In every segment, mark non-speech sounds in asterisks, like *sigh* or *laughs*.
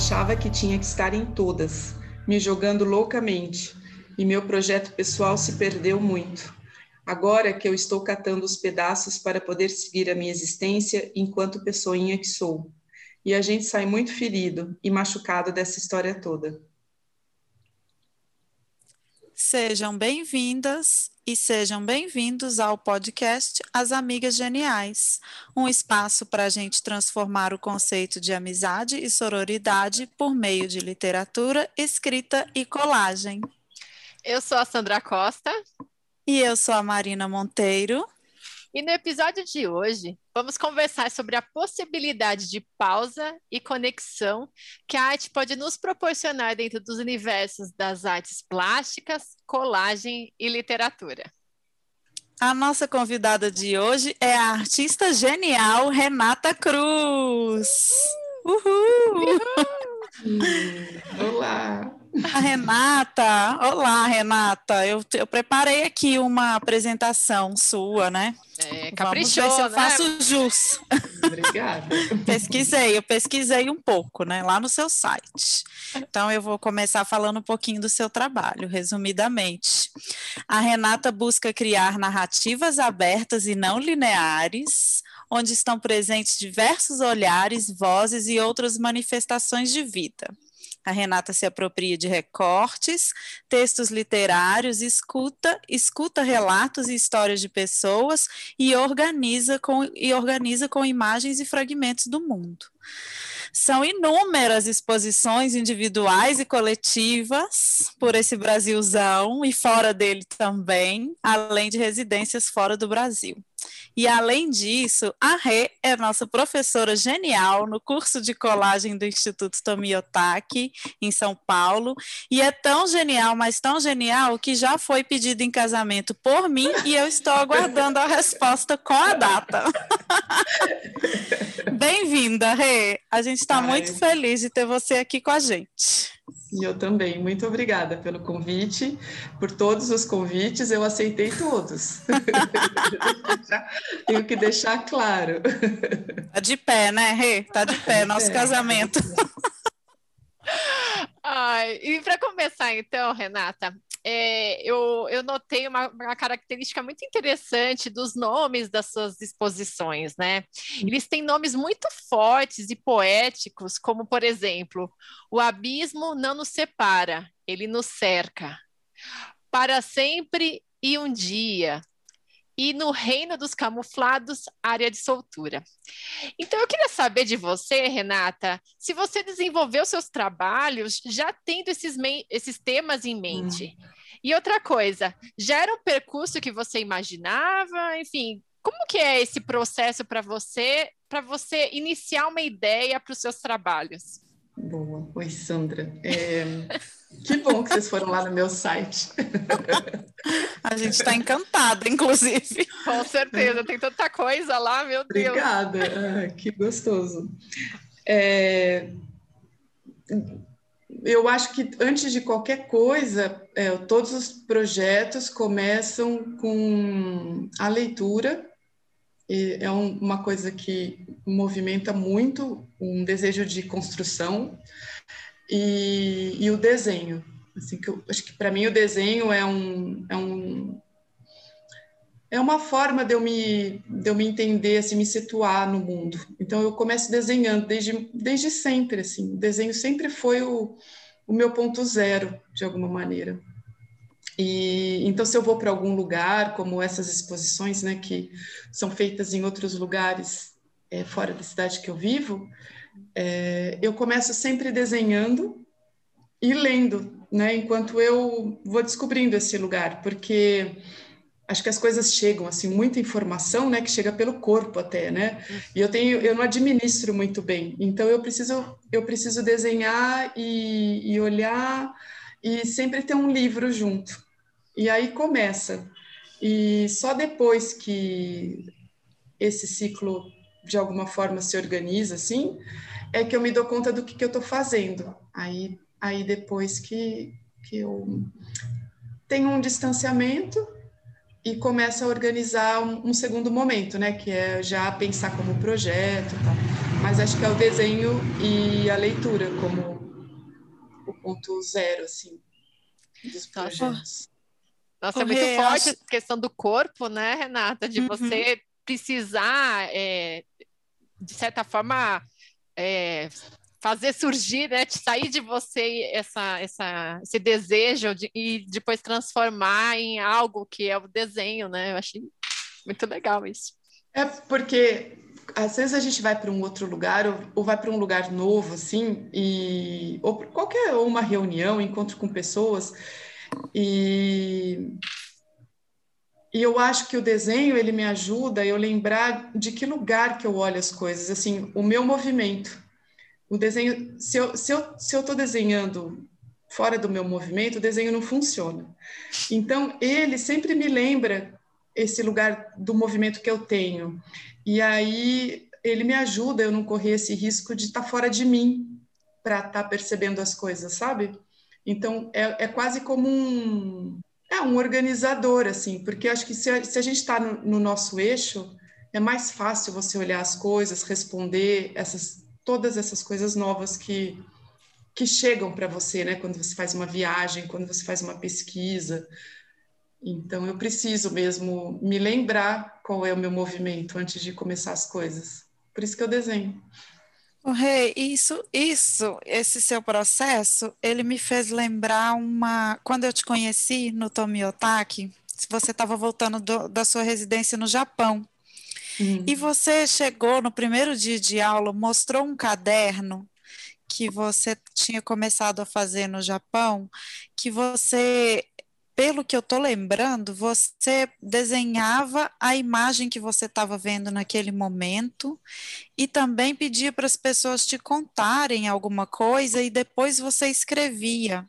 achava que tinha que estar em todas, me jogando loucamente, e meu projeto pessoal se perdeu muito. Agora que eu estou catando os pedaços para poder seguir a minha existência enquanto pessoinha que sou. E a gente sai muito ferido e machucado dessa história toda. Sejam bem-vindas e sejam bem-vindos ao podcast As Amigas Geniais, um espaço para a gente transformar o conceito de amizade e sororidade por meio de literatura, escrita e colagem. Eu sou a Sandra Costa. E eu sou a Marina Monteiro. E no episódio de hoje, vamos conversar sobre a possibilidade de pausa e conexão que a arte pode nos proporcionar dentro dos universos das artes plásticas, colagem e literatura. A nossa convidada de hoje é a artista genial Renata Cruz. Uhul! Uhul. Olá! A Renata, olá Renata, eu, eu preparei aqui uma apresentação sua, né? É, caprichou, Vamos ver se eu né? faço jus. Obrigada. *laughs* pesquisei, eu pesquisei um pouco, né, lá no seu site. Então eu vou começar falando um pouquinho do seu trabalho, resumidamente. A Renata busca criar narrativas abertas e não lineares, onde estão presentes diversos olhares, vozes e outras manifestações de vida. A Renata se apropria de recortes, textos literários, escuta, escuta relatos e histórias de pessoas e organiza com, e organiza com imagens e fragmentos do mundo. São inúmeras exposições individuais e coletivas por esse Brasilzão e fora dele também, além de residências fora do Brasil. E além disso, a Rê é nossa professora genial no curso de colagem do Instituto Tomiotaki, em São Paulo, e é tão genial, mas tão genial, que já foi pedido em casamento por mim e eu estou aguardando a resposta com a data. *laughs* Bem-vinda, Rê. A gente está muito feliz de ter você aqui com a gente. E eu também. Muito obrigada pelo convite, por todos os convites, eu aceitei todos. *laughs* Tenho que deixar claro. Tá de pé, né, Rê? Tá de pé, nosso casamento. Ai, e para começar, então, Renata, é, eu, eu notei uma, uma, característica muito interessante dos nomes das suas exposições, né? Eles têm nomes muito fortes e poéticos, como, por exemplo, O Abismo Não Nos Separa, Ele Nos Cerca. Para Sempre e Um Dia, e no reino dos camuflados, área de soltura. Então, eu queria saber de você, Renata, se você desenvolveu seus trabalhos já tendo esses, esses temas em mente. Hum. E outra coisa, já era um percurso que você imaginava? Enfim, como que é esse processo para você, para você iniciar uma ideia para os seus trabalhos? Boa. Oi, Sandra. É... Que bom que vocês foram lá no meu site. *laughs* A gente está encantada, inclusive. Com certeza, tem tanta coisa lá, meu Deus. Obrigada, ah, que gostoso. É... Eu acho que antes de qualquer coisa, é, todos os projetos começam com a leitura. E é um, uma coisa que movimenta muito um desejo de construção e, e o desenho. Assim, que eu, acho que para mim o desenho é um, é um é uma forma de eu me de eu me entender, assim, me situar no mundo. Então eu começo desenhando desde desde sempre, assim. O desenho sempre foi o, o meu ponto zero de alguma maneira. E então se eu vou para algum lugar, como essas exposições, né, que são feitas em outros lugares é, fora da cidade que eu vivo, é, eu começo sempre desenhando e lendo, né? Enquanto eu vou descobrindo esse lugar, porque acho que as coisas chegam assim, muita informação, né? Que chega pelo corpo até, né? E eu tenho, eu não administro muito bem, então eu preciso, eu preciso desenhar e, e olhar e sempre ter um livro junto. E aí começa. E só depois que esse ciclo de alguma forma se organiza assim, é que eu me dou conta do que, que eu estou fazendo. Aí, aí depois que, que eu tenho um distanciamento e começo a organizar um, um segundo momento, né? Que é já pensar como projeto, tá? mas acho que é o desenho e a leitura como o ponto zero, assim, dos projetos. Nossa, é muito forte acho... a questão do corpo, né, Renata? De uhum. você precisar, é, de certa forma, é, fazer surgir, né, sair de você essa, essa, esse desejo de, e depois transformar em algo que é o desenho, né? Eu achei muito legal isso. É porque às vezes a gente vai para um outro lugar ou, ou vai para um lugar novo, assim, e ou qualquer ou uma reunião, encontro com pessoas e e eu acho que o desenho ele me ajuda eu lembrar de que lugar que eu olho as coisas, assim, o meu movimento o desenho, se eu se eu se eu estou desenhando fora do meu movimento, o desenho não funciona. Então ele sempre me lembra esse lugar do movimento que eu tenho. E aí ele me ajuda eu não correr esse risco de estar tá fora de mim para estar tá percebendo as coisas, sabe? Então é, é quase como um é um organizador assim, porque acho que se a, se a gente está no, no nosso eixo é mais fácil você olhar as coisas, responder essas todas essas coisas novas que, que chegam para você, né? Quando você faz uma viagem, quando você faz uma pesquisa. Então, eu preciso mesmo me lembrar qual é o meu movimento antes de começar as coisas. Por isso que eu desenho. O Rei, isso, isso, esse seu processo, ele me fez lembrar uma. Quando eu te conheci no Tomiotaki, você estava voltando do, da sua residência no Japão. Hum. E você chegou no primeiro dia de aula, mostrou um caderno que você tinha começado a fazer no Japão, que você, pelo que eu estou lembrando, você desenhava a imagem que você estava vendo naquele momento e também pedia para as pessoas te contarem alguma coisa e depois você escrevia.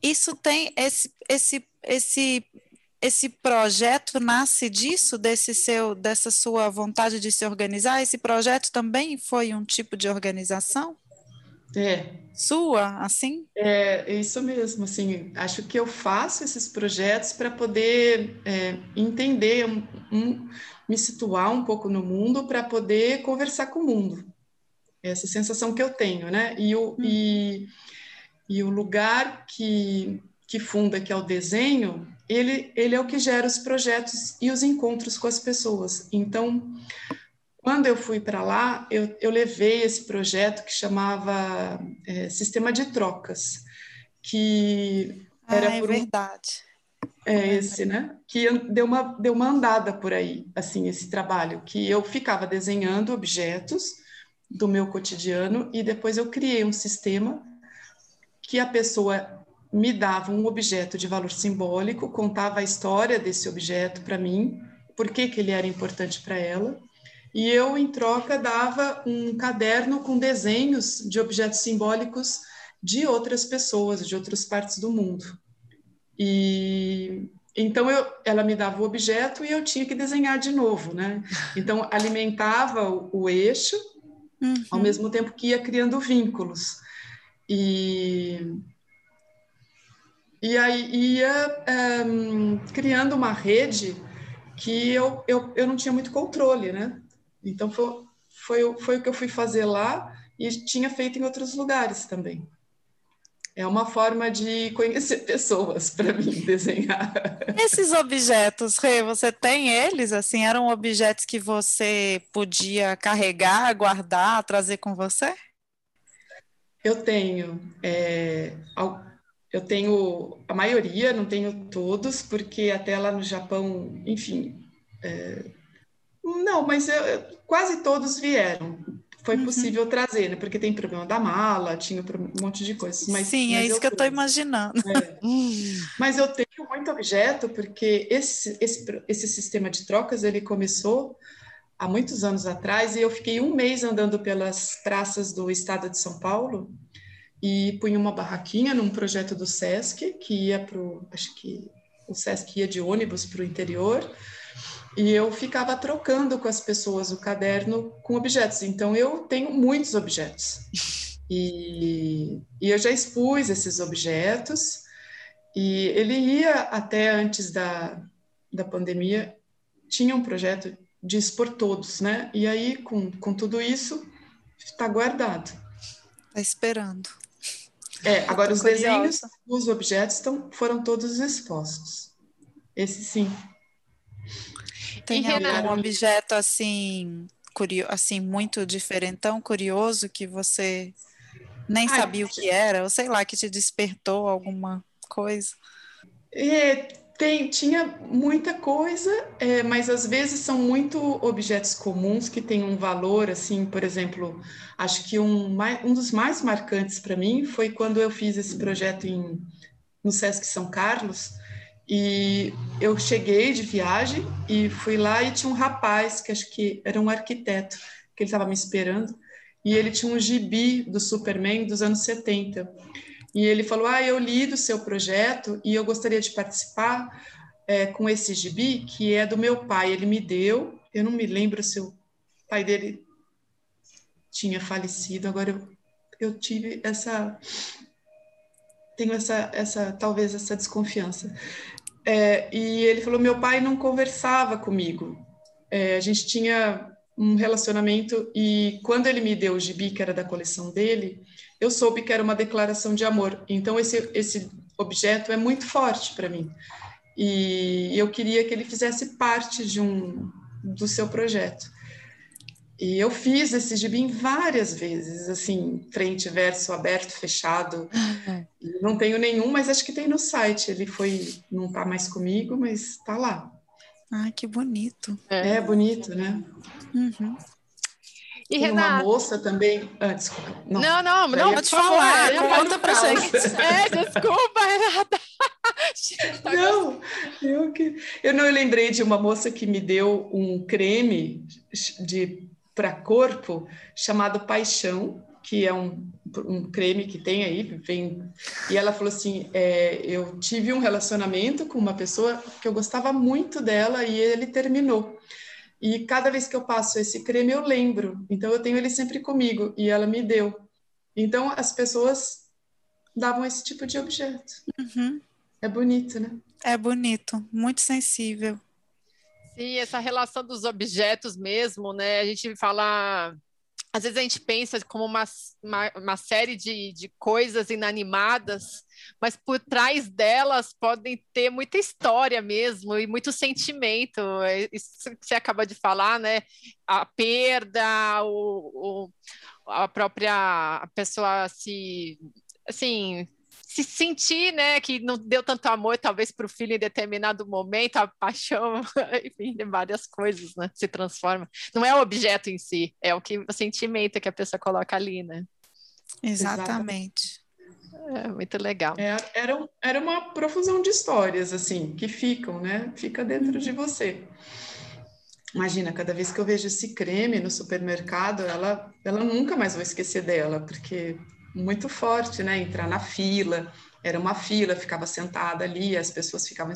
Isso tem esse, esse, esse esse projeto nasce disso, desse seu, dessa sua vontade de se organizar? Esse projeto também foi um tipo de organização? É. Sua, assim? É, isso mesmo, assim, acho que eu faço esses projetos para poder é, entender, um, um, me situar um pouco no mundo para poder conversar com o mundo. Essa sensação que eu tenho, né? E o, hum. e, e o lugar que, que funda, que é o desenho, ele, ele é o que gera os projetos e os encontros com as pessoas. Então, quando eu fui para lá, eu, eu, levei esse projeto que chamava é, Sistema de Trocas, que era ah, é por um, verdade. É esse, né? Que deu uma, deu uma andada por aí, assim, esse trabalho, que eu ficava desenhando objetos do meu cotidiano e depois eu criei um sistema que a pessoa me dava um objeto de valor simbólico, contava a história desse objeto para mim, por que, que ele era importante para ela, e eu, em troca, dava um caderno com desenhos de objetos simbólicos de outras pessoas, de outras partes do mundo. E então eu, ela me dava o objeto e eu tinha que desenhar de novo, né? *laughs* Então alimentava o, o eixo, uhum. ao mesmo tempo que ia criando vínculos. E e aí ia um, criando uma rede que eu, eu, eu não tinha muito controle, né? Então foi, foi, foi o que eu fui fazer lá e tinha feito em outros lugares também. É uma forma de conhecer *laughs* pessoas para mim *laughs* desenhar. Esses objetos, Rê, você tem eles? Assim, eram objetos que você podia carregar, guardar, trazer com você? Eu tenho. É, eu tenho a maioria, não tenho todos, porque até lá no Japão, enfim. É, não, mas eu, quase todos vieram. Foi uhum. possível trazer, né? Porque tem problema da mala, tinha um monte de coisas. Mas, Sim, é mas é isso que eu estou imaginando. É. *laughs* mas eu tenho muito objeto, porque esse, esse, esse sistema de trocas ele começou há muitos anos atrás e eu fiquei um mês andando pelas praças do estado de São Paulo e punha uma barraquinha num projeto do SESC, que ia para o. Acho que o SESC ia de ônibus para o interior, e eu ficava trocando com as pessoas o caderno com objetos. Então, eu tenho muitos objetos. E, e eu já expus esses objetos, e ele ia até antes da, da pandemia, tinha um projeto de expor todos, né? E aí, com, com tudo isso, está guardado. Está esperando. É, agora os curiosa. desenhos, os objetos estão, foram todos expostos. Esse sim. Tem algum objeto assim, curio, assim, muito diferentão, curioso, que você nem Ai, sabia o que era, ou sei lá, que te despertou alguma coisa? É, tem, tinha muita coisa, é, mas às vezes são muito objetos comuns que têm um valor, assim, por exemplo, acho que um, um dos mais marcantes para mim foi quando eu fiz esse projeto em, no Sesc São Carlos, e eu cheguei de viagem e fui lá e tinha um rapaz, que acho que era um arquiteto, que ele estava me esperando, e ele tinha um gibi do Superman dos anos 70. E ele falou: Ah, eu li do seu projeto e eu gostaria de participar é, com esse gibi, que é do meu pai. Ele me deu, eu não me lembro se o pai dele tinha falecido, agora eu, eu tive essa. Tenho essa, essa, talvez essa desconfiança. É, e ele falou: meu pai não conversava comigo. É, a gente tinha um relacionamento e quando ele me deu o gibi que era da coleção dele, eu soube que era uma declaração de amor. Então esse esse objeto é muito forte para mim. E eu queria que ele fizesse parte de um do seu projeto. E eu fiz esse gibi várias vezes, assim, frente, verso, aberto, fechado. Uhum. Não tenho nenhum, mas acho que tem no site. Ele foi, não está mais comigo, mas está lá. Ah, que bonito. É, é bonito, né? Uhum. E Tem Renata... uma moça também. Ah, desculpa. Não, não, não, não pode falar. Conta pra gente. É, desculpa, Renata. *laughs* não, eu, que, eu não eu lembrei de uma moça que me deu um creme de para corpo chamado Paixão, que é um, um creme que tem aí, vem, e ela falou assim, é, eu tive um relacionamento com uma pessoa que eu gostava muito dela e ele terminou. E cada vez que eu passo esse creme, eu lembro. Então, eu tenho ele sempre comigo. E ela me deu. Então, as pessoas davam esse tipo de objeto. Uhum. É bonito, né? É bonito, muito sensível. Sim, essa relação dos objetos mesmo, né? A gente fala às vezes a gente pensa como uma, uma, uma, série de, de coisas inanimadas, mas por trás delas podem ter muita história mesmo e muito sentimento. É isso que você acaba de falar, né? A perda, o, o a própria pessoa se assim se sentir, né, que não deu tanto amor, talvez para o filho em determinado momento, a paixão, *laughs* enfim, várias coisas, né, se transforma. Não é o objeto em si, é o que o sentimento que a pessoa coloca ali, né? Exatamente. É muito legal. É, era, era uma profusão de histórias, assim, que ficam, né? Fica dentro de você. Imagina, cada vez que eu vejo esse creme no supermercado, ela, ela nunca mais vou esquecer dela, porque muito forte, né? Entrar na fila, era uma fila, ficava sentada ali, as pessoas ficavam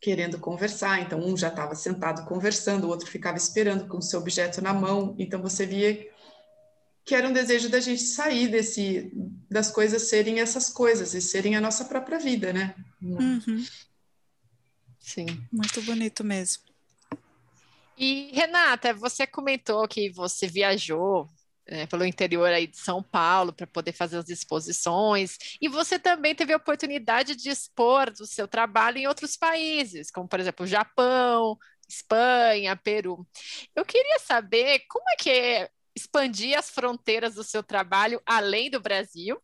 querendo conversar, então um já estava sentado conversando, o outro ficava esperando com o seu objeto na mão, então você via que era um desejo da gente sair desse das coisas serem essas coisas e serem a nossa própria vida, né? Uhum. Sim, muito bonito mesmo. E Renata, você comentou que você viajou né, pelo interior aí de São Paulo para poder fazer as exposições. E você também teve a oportunidade de expor o seu trabalho em outros países, como por exemplo Japão, Espanha, Peru. Eu queria saber como é que é expandir as fronteiras do seu trabalho além do Brasil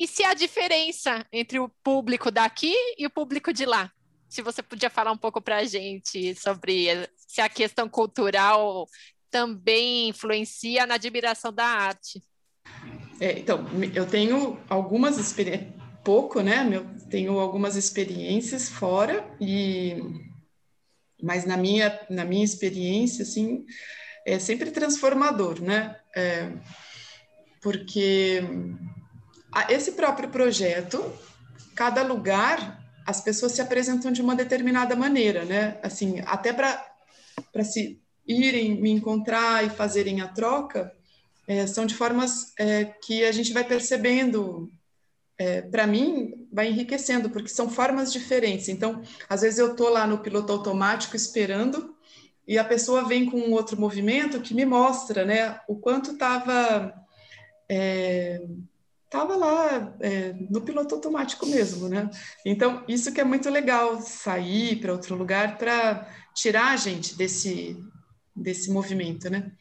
e se há diferença entre o público daqui e o público de lá. Se você podia falar um pouco para a gente sobre se a questão cultural também influencia na admiração da arte. É, então, eu tenho algumas experiências, pouco, né? Eu tenho algumas experiências fora e mas na minha na minha experiência assim é sempre transformador, né? É, porque esse próprio projeto, cada lugar as pessoas se apresentam de uma determinada maneira, né? Assim, até para para se irem me encontrar e fazerem a troca é, são de formas é, que a gente vai percebendo. É, para mim, vai enriquecendo, porque são formas diferentes. Então, às vezes eu estou lá no piloto automático esperando e a pessoa vem com um outro movimento que me mostra, né, o quanto estava é, tava lá é, no piloto automático mesmo, né? Então isso que é muito legal sair para outro lugar para tirar a gente desse desse movimento, né?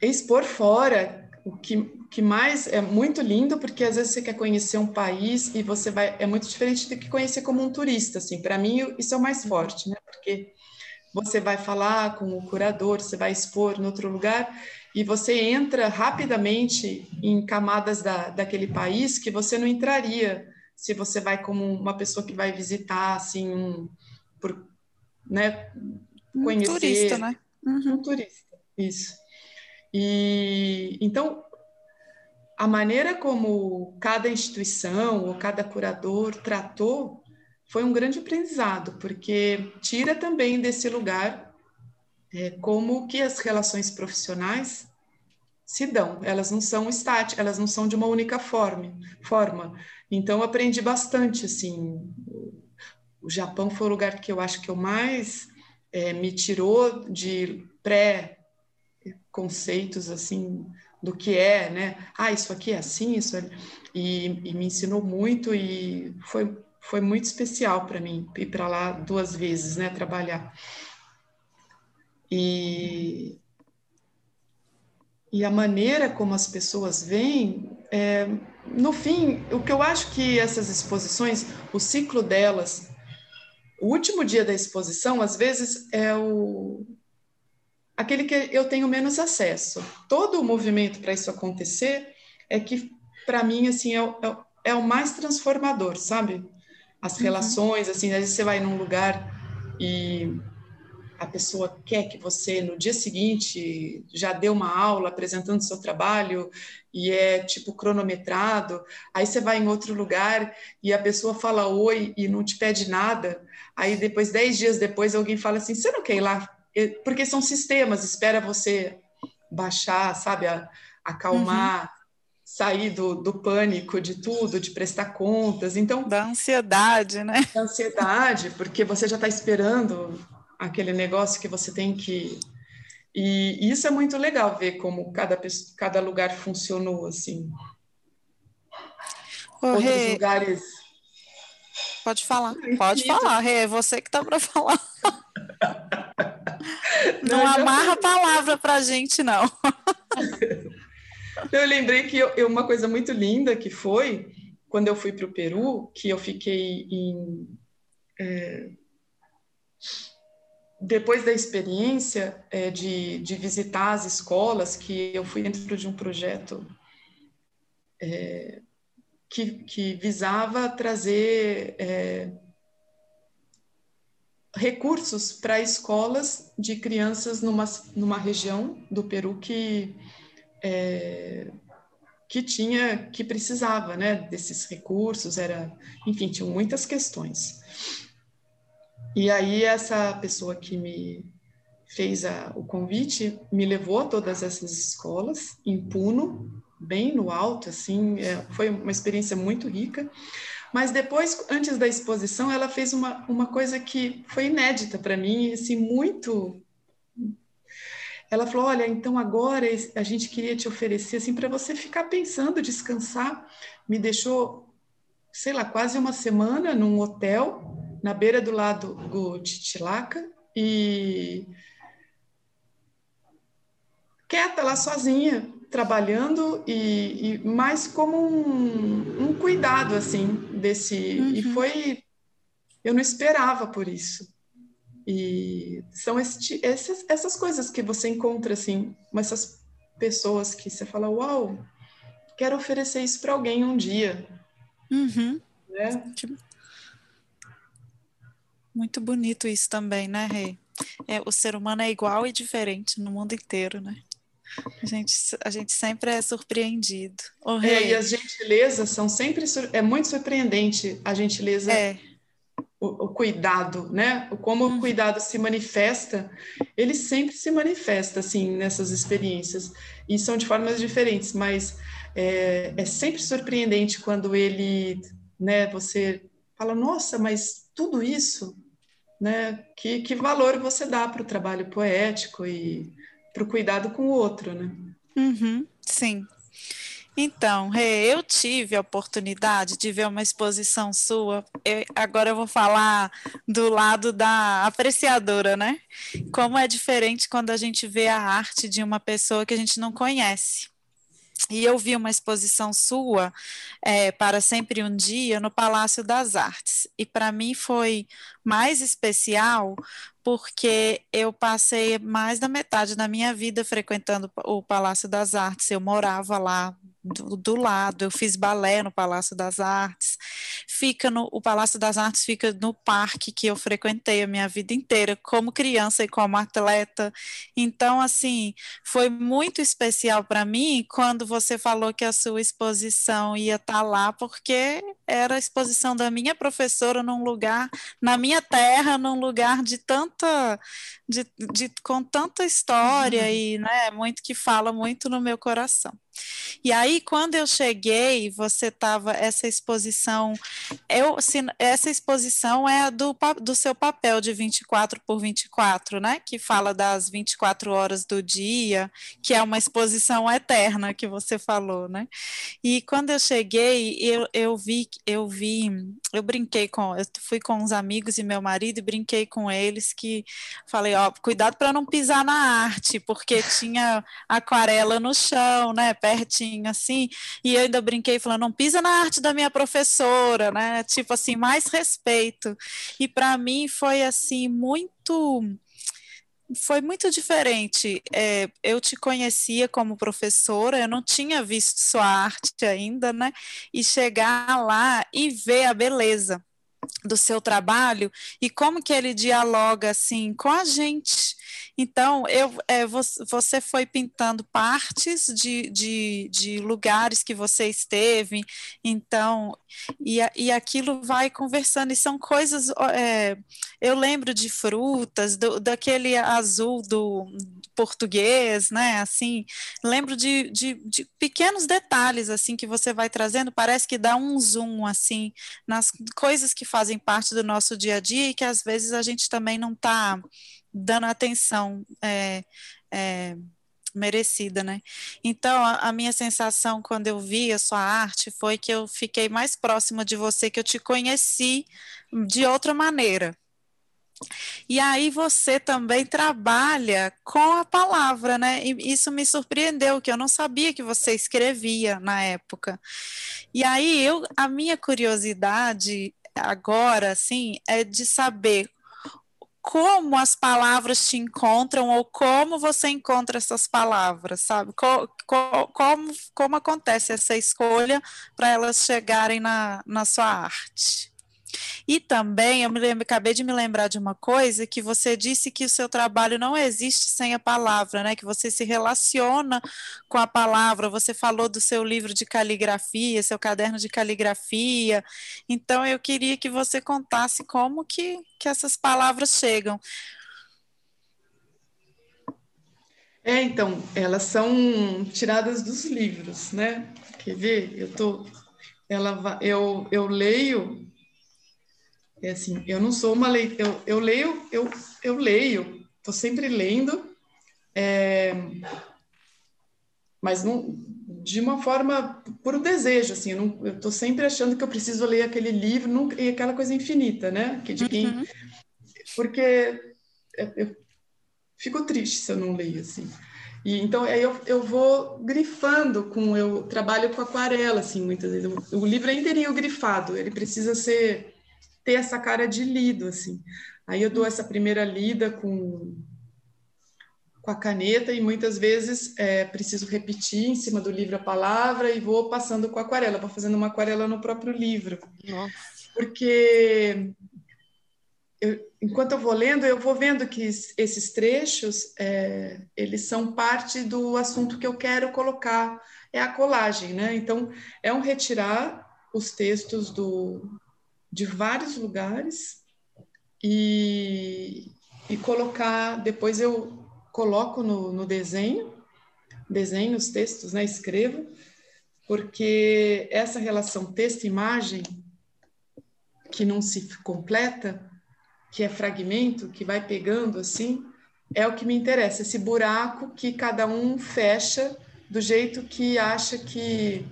Expor fora o que, que mais é muito lindo porque às vezes você quer conhecer um país e você vai é muito diferente do que conhecer como um turista, assim. Para mim isso é o mais forte, né? Porque você vai falar com o curador, você vai expor em outro lugar e você entra rapidamente em camadas da, daquele país que você não entraria se você vai como uma pessoa que vai visitar, assim, um, por, né, conhecer... Um turista, né? Uhum. Um turista, isso. E, então, a maneira como cada instituição ou cada curador tratou foi um grande aprendizado, porque tira também desse lugar é, como que as relações profissionais se dão. Elas não são estáticas, elas não são de uma única forma. forma. Então, aprendi bastante, assim. O Japão foi o lugar que eu acho que eu mais é, me tirou de pré-conceitos, assim, do que é, né? Ah, isso aqui é assim, isso é... E, e me ensinou muito e foi foi muito especial para mim ir para lá duas vezes, né, trabalhar. E, e a maneira como as pessoas veem, é, no fim, o que eu acho que essas exposições, o ciclo delas, o último dia da exposição, às vezes, é o aquele que eu tenho menos acesso. Todo o movimento para isso acontecer é que, para mim, assim, é, é, é o mais transformador, sabe? as uhum. relações, assim, às vezes você vai num lugar e a pessoa quer que você no dia seguinte já dê uma aula apresentando seu trabalho e é tipo cronometrado, aí você vai em outro lugar e a pessoa fala oi e não te pede nada, aí depois, dez dias depois, alguém fala assim, você não quer ir lá? Porque são sistemas, espera você baixar, sabe, acalmar, uhum sair do, do pânico de tudo, de prestar contas. Então, da ansiedade, né? Da ansiedade, porque você já está esperando aquele negócio que você tem que. E isso é muito legal ver como cada, cada lugar funcionou assim. Ô, Outros lugares. Pode falar, pode falar, é você que está para *laughs* falar. Não, não amarra a palavra para a gente, não. *laughs* Eu lembrei que eu, uma coisa muito linda que foi quando eu fui para o Peru, que eu fiquei em. É, depois da experiência é, de, de visitar as escolas, que eu fui dentro de um projeto é, que, que visava trazer é, recursos para escolas de crianças numa, numa região do Peru que é, que tinha, que precisava, né, desses recursos, era, enfim, tinham muitas questões. E aí essa pessoa que me fez a, o convite me levou a todas essas escolas em Puno, bem no alto, assim, é, foi uma experiência muito rica. Mas depois, antes da exposição, ela fez uma, uma coisa que foi inédita para mim, assim, muito ela falou: Olha, então agora a gente queria te oferecer assim para você ficar pensando, descansar. Me deixou, sei lá, quase uma semana num hotel na beira do lado do Titilaca e quieta lá sozinha, trabalhando e, e mais como um, um, cuidado assim desse uhum. e foi eu não esperava por isso e são este, essas, essas coisas que você encontra, assim, essas pessoas que você fala, uau, quero oferecer isso para alguém um dia. Uhum. Né? Muito bonito isso também, né, Rei? É, o ser humano é igual e diferente no mundo inteiro, né? A gente, a gente sempre é surpreendido. Oh, é, e as gentilezas são sempre. É muito surpreendente a gentileza é o, o, cuidado, né? Como o uhum. cuidado se manifesta, ele sempre se manifesta assim nessas experiências e são de formas diferentes, mas é, é sempre surpreendente quando ele, né? Você fala, nossa, mas tudo isso né? Que, que valor você dá para o trabalho poético e para o cuidado com o outro, né? Uhum, sim. Então, Rê, eu tive a oportunidade de ver uma exposição sua. Eu, agora eu vou falar do lado da apreciadora, né? Como é diferente quando a gente vê a arte de uma pessoa que a gente não conhece. E eu vi uma exposição sua, é, Para Sempre um Dia, no Palácio das Artes. E para mim foi mais especial porque eu passei mais da metade da minha vida frequentando o Palácio das Artes. Eu morava lá do, do, lado, eu fiz balé no Palácio das Artes, fica no, o Palácio das Artes fica no parque que eu frequentei a minha vida inteira, como criança e como atleta, então, assim, foi muito especial para mim quando você falou que a sua exposição ia estar tá lá, porque era a exposição da minha professora num lugar, na minha terra, num lugar de tanta, de, de com tanta história uhum. e, né, muito que fala muito no meu coração. E aí, quando eu cheguei, você estava, essa exposição, eu, se, essa exposição é do, do seu papel de 24 por 24, né? Que fala das 24 horas do dia, que é uma exposição eterna que você falou, né? E quando eu cheguei, eu, eu vi, eu vi, eu brinquei com, eu fui com uns amigos e meu marido e brinquei com eles que falei, ó, cuidado para não pisar na arte, porque tinha aquarela no chão, né? pertinho, assim, e eu ainda brinquei falando, não pisa na arte da minha professora, né? Tipo assim, mais respeito. E para mim foi assim, muito foi muito diferente. É, eu te conhecia como professora, eu não tinha visto sua arte ainda, né? E chegar lá e ver a beleza do seu trabalho e como que ele dialoga assim com a gente. Então, eu, é, você foi pintando partes de, de, de, lugares que você esteve, então, e, e aquilo vai conversando, e são coisas, é, eu lembro de frutas, do, daquele azul do português, né, assim, lembro de, de, de pequenos detalhes, assim, que você vai trazendo, parece que dá um zoom, assim, nas coisas que fazem parte do nosso dia a dia e que às vezes a gente também não está dando atenção é, é, merecida, né? Então, a, a, minha sensação quando eu vi a sua arte foi que eu fiquei mais próxima de você, que eu te conheci de outra maneira. E aí você também trabalha com a palavra, né? E isso me surpreendeu, que eu não sabia que você escrevia na época. E aí eu, a minha curiosidade agora, assim, é de saber como as palavras te encontram ou como você encontra essas palavras, sabe? Co co como, como acontece essa escolha para elas chegarem na, na sua arte? E também, eu me lembro, acabei de me lembrar de uma coisa, que você disse que o seu trabalho não existe sem a palavra, né? Que você se relaciona com a palavra. Você falou do seu livro de caligrafia, seu caderno de caligrafia. Então, eu queria que você contasse como que, que essas palavras chegam. É, então, elas são tiradas dos livros, né? Quer ver? Eu tô, ela, eu, eu leio é assim, eu não sou uma leitora, eu, eu leio, eu, eu leio, estou sempre lendo, é, mas não, de uma forma por desejo, assim, eu estou sempre achando que eu preciso ler aquele livro, nunca, e aquela coisa infinita, né? Que de quem, uhum. porque eu fico triste se eu não leio, assim. E, então, aí eu, eu vou grifando com, eu trabalho com aquarela, assim, muitas vezes. O, o livro é inteirinho grifado, ele precisa ser ter essa cara de lido, assim. Aí eu dou essa primeira lida com, com a caneta e muitas vezes é, preciso repetir em cima do livro a palavra e vou passando com a aquarela, vou fazendo uma aquarela no próprio livro. Nossa. Porque eu, enquanto eu vou lendo, eu vou vendo que esses trechos, é, eles são parte do assunto que eu quero colocar, é a colagem, né? Então, é um retirar os textos do, de vários lugares e, e colocar. Depois eu coloco no, no desenho, desenho os textos, né? Escrevo, porque essa relação texto-imagem que não se completa, que é fragmento, que vai pegando assim, é o que me interessa, esse buraco que cada um fecha do jeito que acha que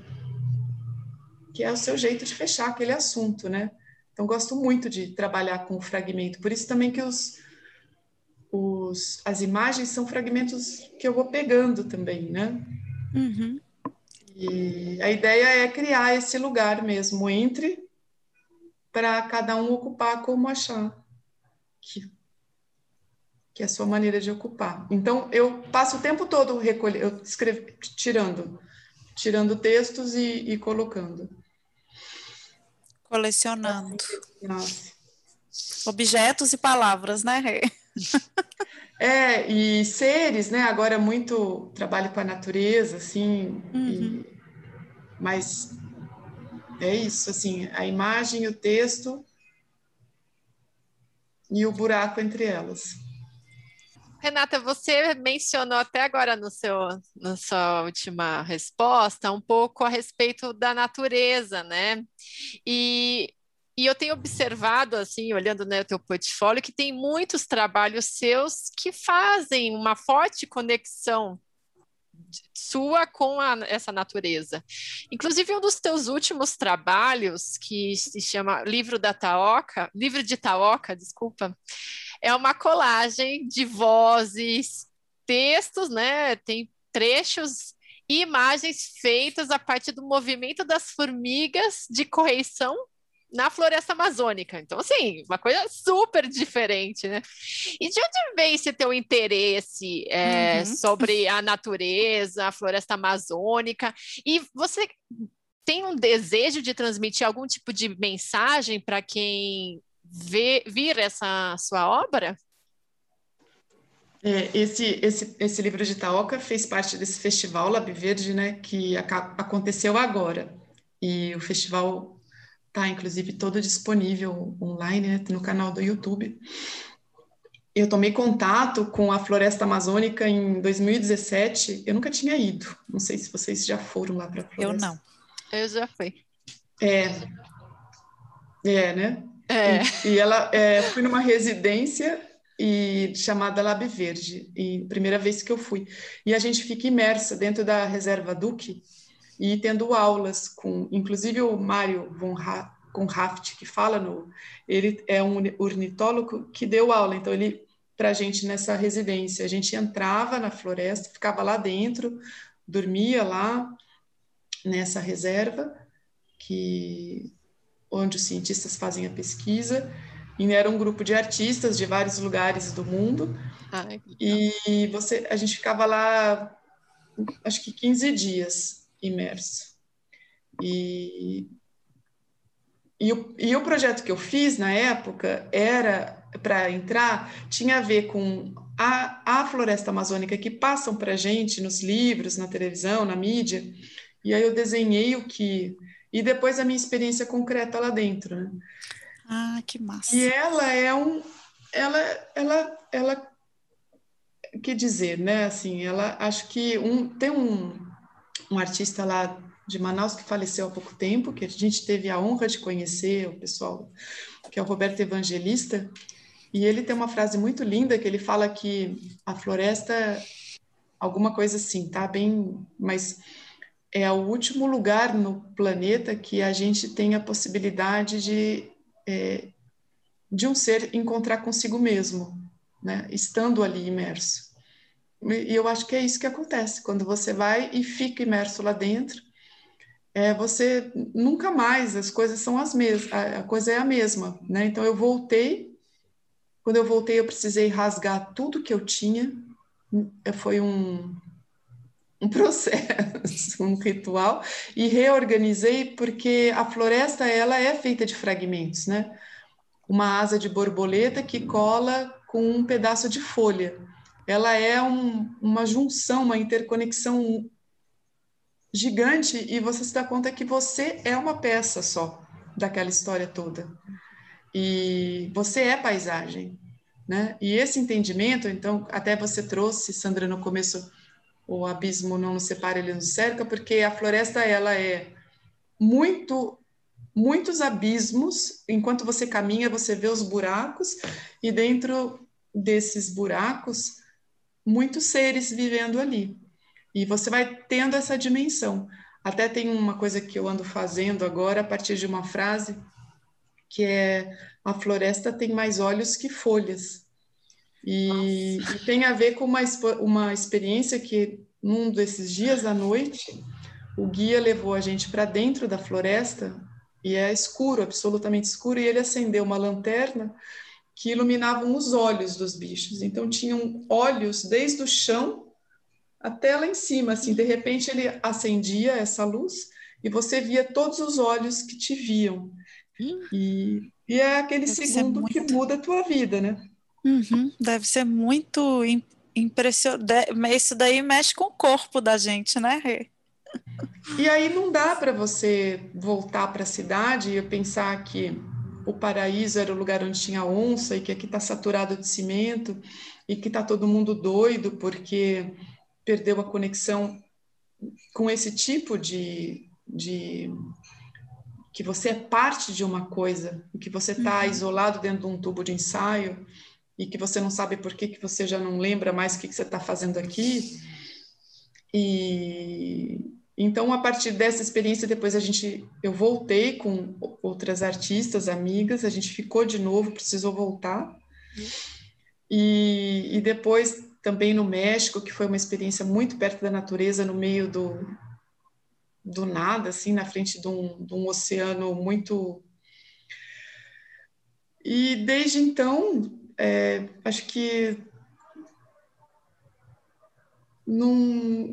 que é o seu jeito de fechar aquele assunto, né? Então gosto muito de trabalhar com fragmento. Por isso também que os, os as imagens são fragmentos que eu vou pegando também, né? Uhum. E a ideia é criar esse lugar mesmo entre para cada um ocupar como achar que, que é a sua maneira de ocupar. Então, eu passo o tempo todo escrevo, tirando, tirando textos e, e colocando. Colecionando. Nossa. Objetos e palavras, né, Rê? É, e seres, né? Agora muito trabalho com a natureza, assim, uhum. e, mas é isso, assim, a imagem, o texto e o buraco entre elas. Renata, você mencionou até agora no seu, na sua última resposta um pouco a respeito da natureza, né? E, e eu tenho observado, assim, olhando né, teu portfólio, que tem muitos trabalhos seus que fazem uma forte conexão sua com a, essa natureza. Inclusive, um dos teus últimos trabalhos, que se chama Livro da Taoca, Livro de Taoca, desculpa, é uma colagem de vozes, textos, né? Tem trechos e imagens feitas a partir do movimento das formigas de correição na floresta amazônica. Então, assim, uma coisa super diferente, né? E de onde vem esse teu interesse é, uhum. sobre a natureza, a floresta amazônica? E você tem um desejo de transmitir algum tipo de mensagem para quem vê, vir essa sua obra? É, esse, esse, esse livro de Taoca fez parte desse festival Lab Verde, né, que aconteceu agora. E o festival Tá, inclusive, todo disponível online né, no canal do YouTube. Eu tomei contato com a floresta amazônica em 2017. Eu nunca tinha ido. Não sei se vocês já foram lá para a floresta. Eu não. Eu já fui. É. É, né? É. E, e ela é, fui numa residência e chamada Lab Verde, e primeira vez que eu fui. E a gente fica imersa dentro da reserva Duque, e tendo aulas com, inclusive o Mário von Raft, que fala no, ele é um ornitólogo que deu aula, então ele para a gente nessa residência, a gente entrava na floresta, ficava lá dentro, dormia lá nessa reserva que onde os cientistas fazem a pesquisa e era um grupo de artistas de vários lugares do mundo Ai, e você a gente ficava lá acho que 15 dias imerso. E, e, o, e o projeto que eu fiz na época era para entrar, tinha a ver com a, a floresta amazônica que passam para a gente nos livros, na televisão, na mídia, e aí eu desenhei o que. E depois a minha experiência concreta lá dentro. Né? Ah, que massa! E ela é um. Ela, ela, ela. Que dizer, né? Assim, ela acho que um, tem um, um artista lá de Manaus que faleceu há pouco tempo, que a gente teve a honra de conhecer, o pessoal, que é o Roberto Evangelista, e ele tem uma frase muito linda que ele fala que a floresta, alguma coisa assim, tá bem, mas é o último lugar no planeta que a gente tem a possibilidade de é, de um ser encontrar consigo mesmo, né, estando ali imerso. E eu acho que é isso que acontece quando você vai e fica imerso lá dentro. É, você nunca mais as coisas são as mesmas, a, coisa é a mesma, né? Então eu voltei. Quando eu voltei, eu precisei rasgar tudo que eu tinha. Foi um, um *laughs* processo, um ritual e reorganizei porque a floresta ela é feita de fragmentos, né? Uma asa de borboleta que cola com um pedaço de folha ela é um, uma junção, uma interconexão gigante e você se dá conta que você é uma peça só daquela história toda. E você é paisagem, né? E esse entendimento, então, até você trouxe, Sandra, no começo, o abismo não nos separa, ele nos cerca, porque a floresta, ela é muito muitos abismos. Enquanto você caminha, você vê os buracos, e dentro desses buracos, muitos seres vivendo ali. E você vai tendo essa dimensão. Até tem uma coisa que eu ando fazendo agora, a partir de uma frase, que é: a floresta tem mais olhos que folhas. E, e, tem a ver com uma, uma experiência que, num desses dias à noite, o guia levou a gente para dentro da floresta e é escuro, absolutamente escuro, e ele acendeu uma lanterna que iluminavam os olhos dos bichos. Então tinham olhos desde o chão até lá em cima, assim, de repente ele acendia essa luz e você via todos os olhos que te viam. E, e é aquele Deve segundo muito... que muda a tua vida, né? Uhum, deve ser muito impressionante. Isso daí mexe com o corpo da gente, né, Rê? E aí não dá para você voltar para a cidade e pensar que o paraíso era o lugar onde tinha onça e que aqui está saturado de cimento e que está todo mundo doido porque perdeu a conexão com esse tipo de, de que você é parte de uma coisa, que você está uhum. isolado dentro de um tubo de ensaio e que você não sabe por que, que você já não lembra mais o que, que você está fazendo aqui. E então, a partir dessa experiência, depois a gente, eu voltei com outras artistas, amigas, a gente ficou de novo, precisou voltar. E, e depois também no México, que foi uma experiência muito perto da natureza, no meio do, do nada, assim, na frente de um, de um oceano muito. E desde então, é, acho que num,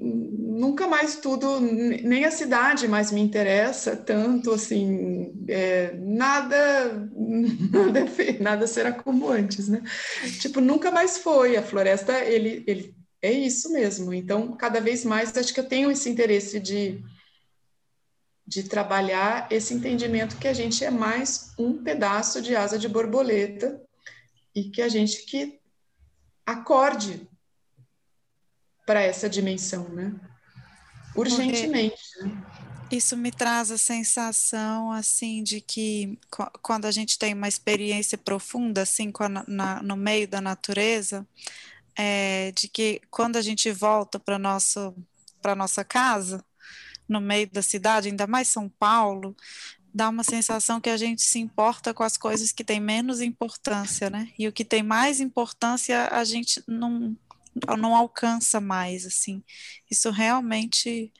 nunca mais tudo, nem a cidade mais me interessa tanto, assim, é, nada, *laughs* nada, nada será como antes, né? Tipo, nunca mais foi. A floresta, ele, ele é isso mesmo. Então, cada vez mais, acho que eu tenho esse interesse de, de trabalhar esse entendimento que a gente é mais um pedaço de asa de borboleta e que a gente que acorde para essa dimensão, né? Urgentemente. Né? Isso me traz a sensação, assim, de que quando a gente tem uma experiência profunda, assim, a, na, no meio da natureza, é, de que quando a gente volta para nossa para nossa casa, no meio da cidade, ainda mais São Paulo, dá uma sensação que a gente se importa com as coisas que têm menos importância, né? E o que tem mais importância a gente não não alcança mais, assim. Isso realmente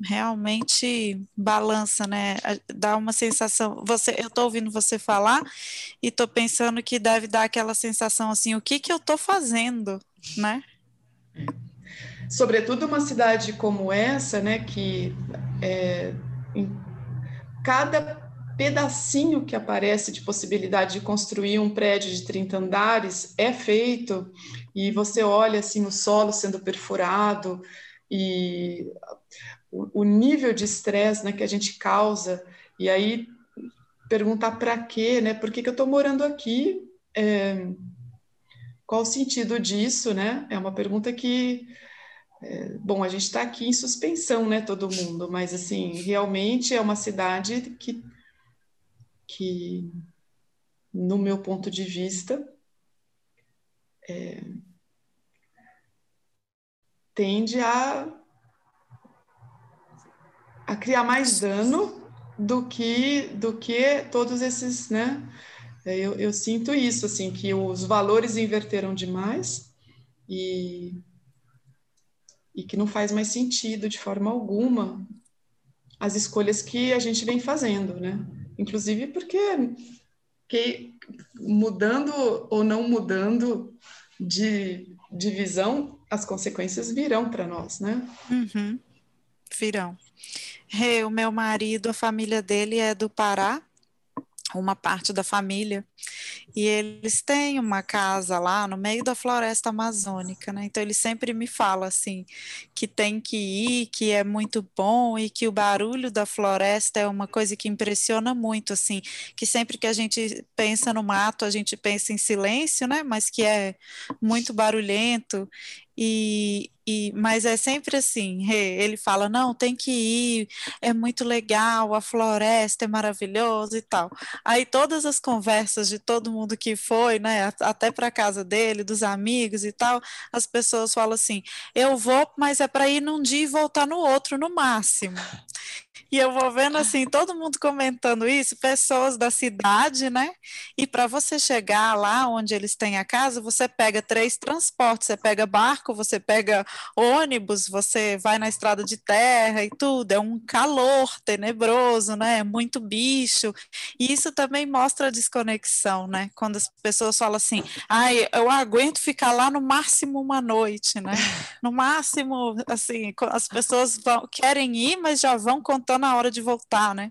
realmente balança, né? Dá uma sensação. Você, eu estou ouvindo você falar e estou pensando que deve dar aquela sensação assim, o que que eu estou fazendo, né? Sobretudo uma cidade como essa, né, que é, cada pedacinho que aparece de possibilidade de construir um prédio de 30 andares é feito e você olha assim o solo sendo perfurado e o, nível de estresse né, que a gente causa e aí perguntar para quê, né? Por que, que eu estou morando aqui? É, qual o sentido disso, né? É uma pergunta que é, bom, a gente está aqui em suspensão, né, todo mundo, mas assim, realmente é uma cidade que que, no meu ponto de vista, é, tende a, a criar mais dano do que do que todos esses, né? Eu, eu sinto isso, assim, que os valores inverteram demais e, e que não faz mais sentido de forma alguma as escolhas que a gente vem fazendo, né? Inclusive porque que, mudando ou não mudando de, de visão, as consequências virão para nós, né? Uhum. Virão. Hey, o meu marido, a família dele é do Pará, uma parte da família. E eles têm uma casa lá no meio da floresta amazônica, né? Então ele sempre me fala assim que tem que ir, que é muito bom e que o barulho da floresta é uma coisa que impressiona muito, assim, que sempre que a gente pensa no mato, a gente pensa em silêncio, né? Mas que é muito barulhento e, e, mas é sempre assim, ele fala, não, tem que ir, é muito legal, a floresta é maravilhosa e tal. Aí todas as conversas de todo mundo que foi, né, até para casa dele, dos amigos e tal, as pessoas falam assim, eu vou, mas é para ir num dia e voltar no outro, no máximo. E eu vou vendo assim, todo mundo comentando isso, pessoas da cidade, né? E para você chegar lá onde eles têm a casa, você pega três transportes, você pega barco, você pega ônibus, você vai na estrada de terra e tudo, é um calor tenebroso, né? É muito bicho. E isso também mostra a desconexão, né? Quando as pessoas falam assim, ai, eu aguento ficar lá no máximo uma noite, né? No máximo, assim, as pessoas vão, querem ir, mas já vão contando na hora de voltar, né?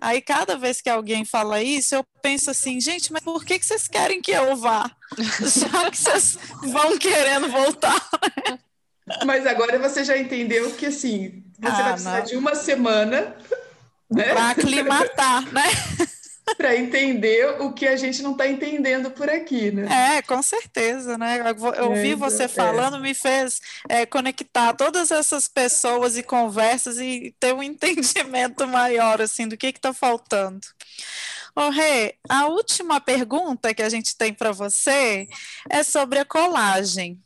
Aí cada vez que alguém fala isso, eu penso assim, gente, mas por que, que vocês querem que eu vá? *laughs* Já que vocês vão querendo voltar, né? Mas agora você já entendeu que assim, você ah, vai precisar não. de uma semana né? para aclimatar, né? *laughs* para entender o que a gente não está entendendo por aqui, né? É, com certeza, né? Eu ouvi é, você é. falando, me fez é, conectar todas essas pessoas e conversas e ter um *laughs* entendimento maior, assim, do que está faltando. Ô, Rê, a última pergunta que a gente tem para você é sobre a colagem.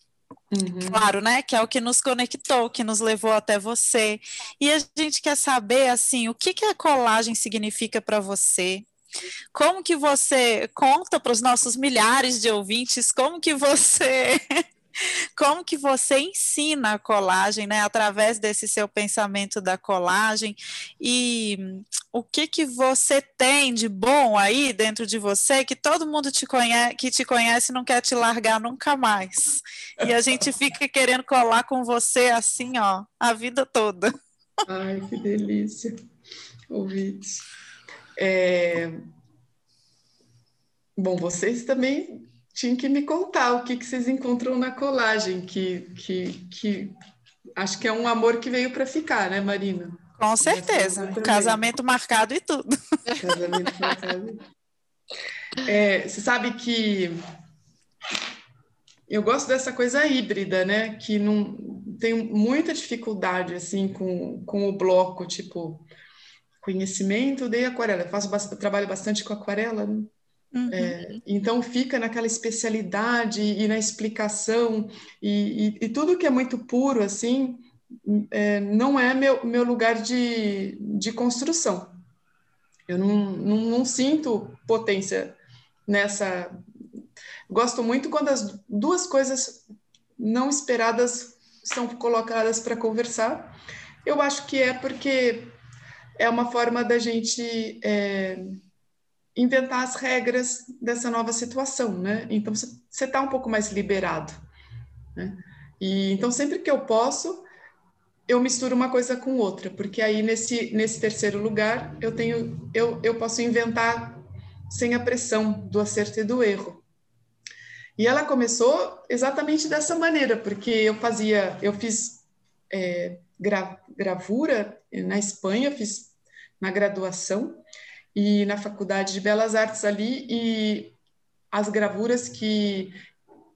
Uhum. Claro, né? Que é o que nos conectou, que nos levou até você. E a gente quer saber, assim, o que, que a colagem significa para você? Como que você conta para os nossos milhares de ouvintes como que você *laughs* como que você ensina a colagem, né, através desse seu pensamento da colagem e o que que você tem de bom aí dentro de você que todo mundo te conhece, que te conhece não quer te largar nunca mais. E a gente fica querendo colar com você assim, ó, a vida toda. Ai, que delícia ouvir isso. É... Bom, vocês também tinham que me contar o que, que vocês encontram na colagem, que, que, que acho que é um amor que veio para ficar, né, Marina? Com certeza. Casamento marcado e tudo. Casamento marcado. É, você sabe que eu gosto dessa coisa híbrida, né? Que não tenho muita dificuldade assim com, com o bloco, tipo conhecimento de aquarela. Eu faço eu trabalho bastante com aquarela, né? Uhum. É, então fica naquela especialidade e na explicação e, e, e tudo que é muito puro assim é, não é meu, meu lugar de, de construção. Eu não, não, não sinto potência nessa. Gosto muito quando as duas coisas não esperadas são colocadas para conversar. Eu acho que é porque é uma forma da gente é, inventar as regras dessa nova situação, né? Então você está um pouco mais liberado, né? E então sempre que eu posso, eu misturo uma coisa com outra, porque aí nesse nesse terceiro lugar eu tenho eu, eu posso inventar sem a pressão do acerto e do erro. E ela começou exatamente dessa maneira, porque eu fazia, eu fiz é, gra, gravura na Espanha, fiz na graduação e na Faculdade de Belas Artes ali, e as gravuras que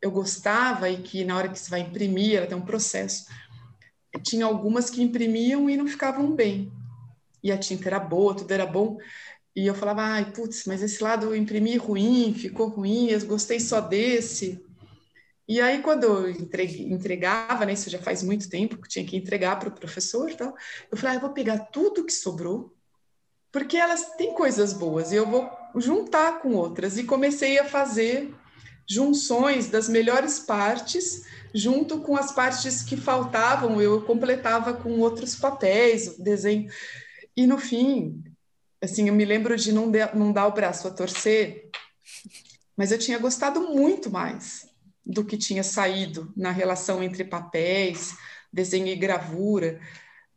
eu gostava e que na hora que se vai imprimir, ela tem um processo, tinha algumas que imprimiam e não ficavam bem. E a tinta era boa, tudo era bom. E eu falava, ai, putz, mas esse lado eu imprimi ruim, ficou ruim, eu gostei só desse. E aí, quando eu entregava, né, isso já faz muito tempo que tinha que entregar para o professor, tal, eu falei, ah, eu vou pegar tudo que sobrou porque elas têm coisas boas e eu vou juntar com outras. E comecei a fazer junções das melhores partes, junto com as partes que faltavam, eu completava com outros papéis, desenho. E no fim, assim, eu me lembro de não, de, não dar o braço a torcer, mas eu tinha gostado muito mais do que tinha saído na relação entre papéis, desenho e gravura.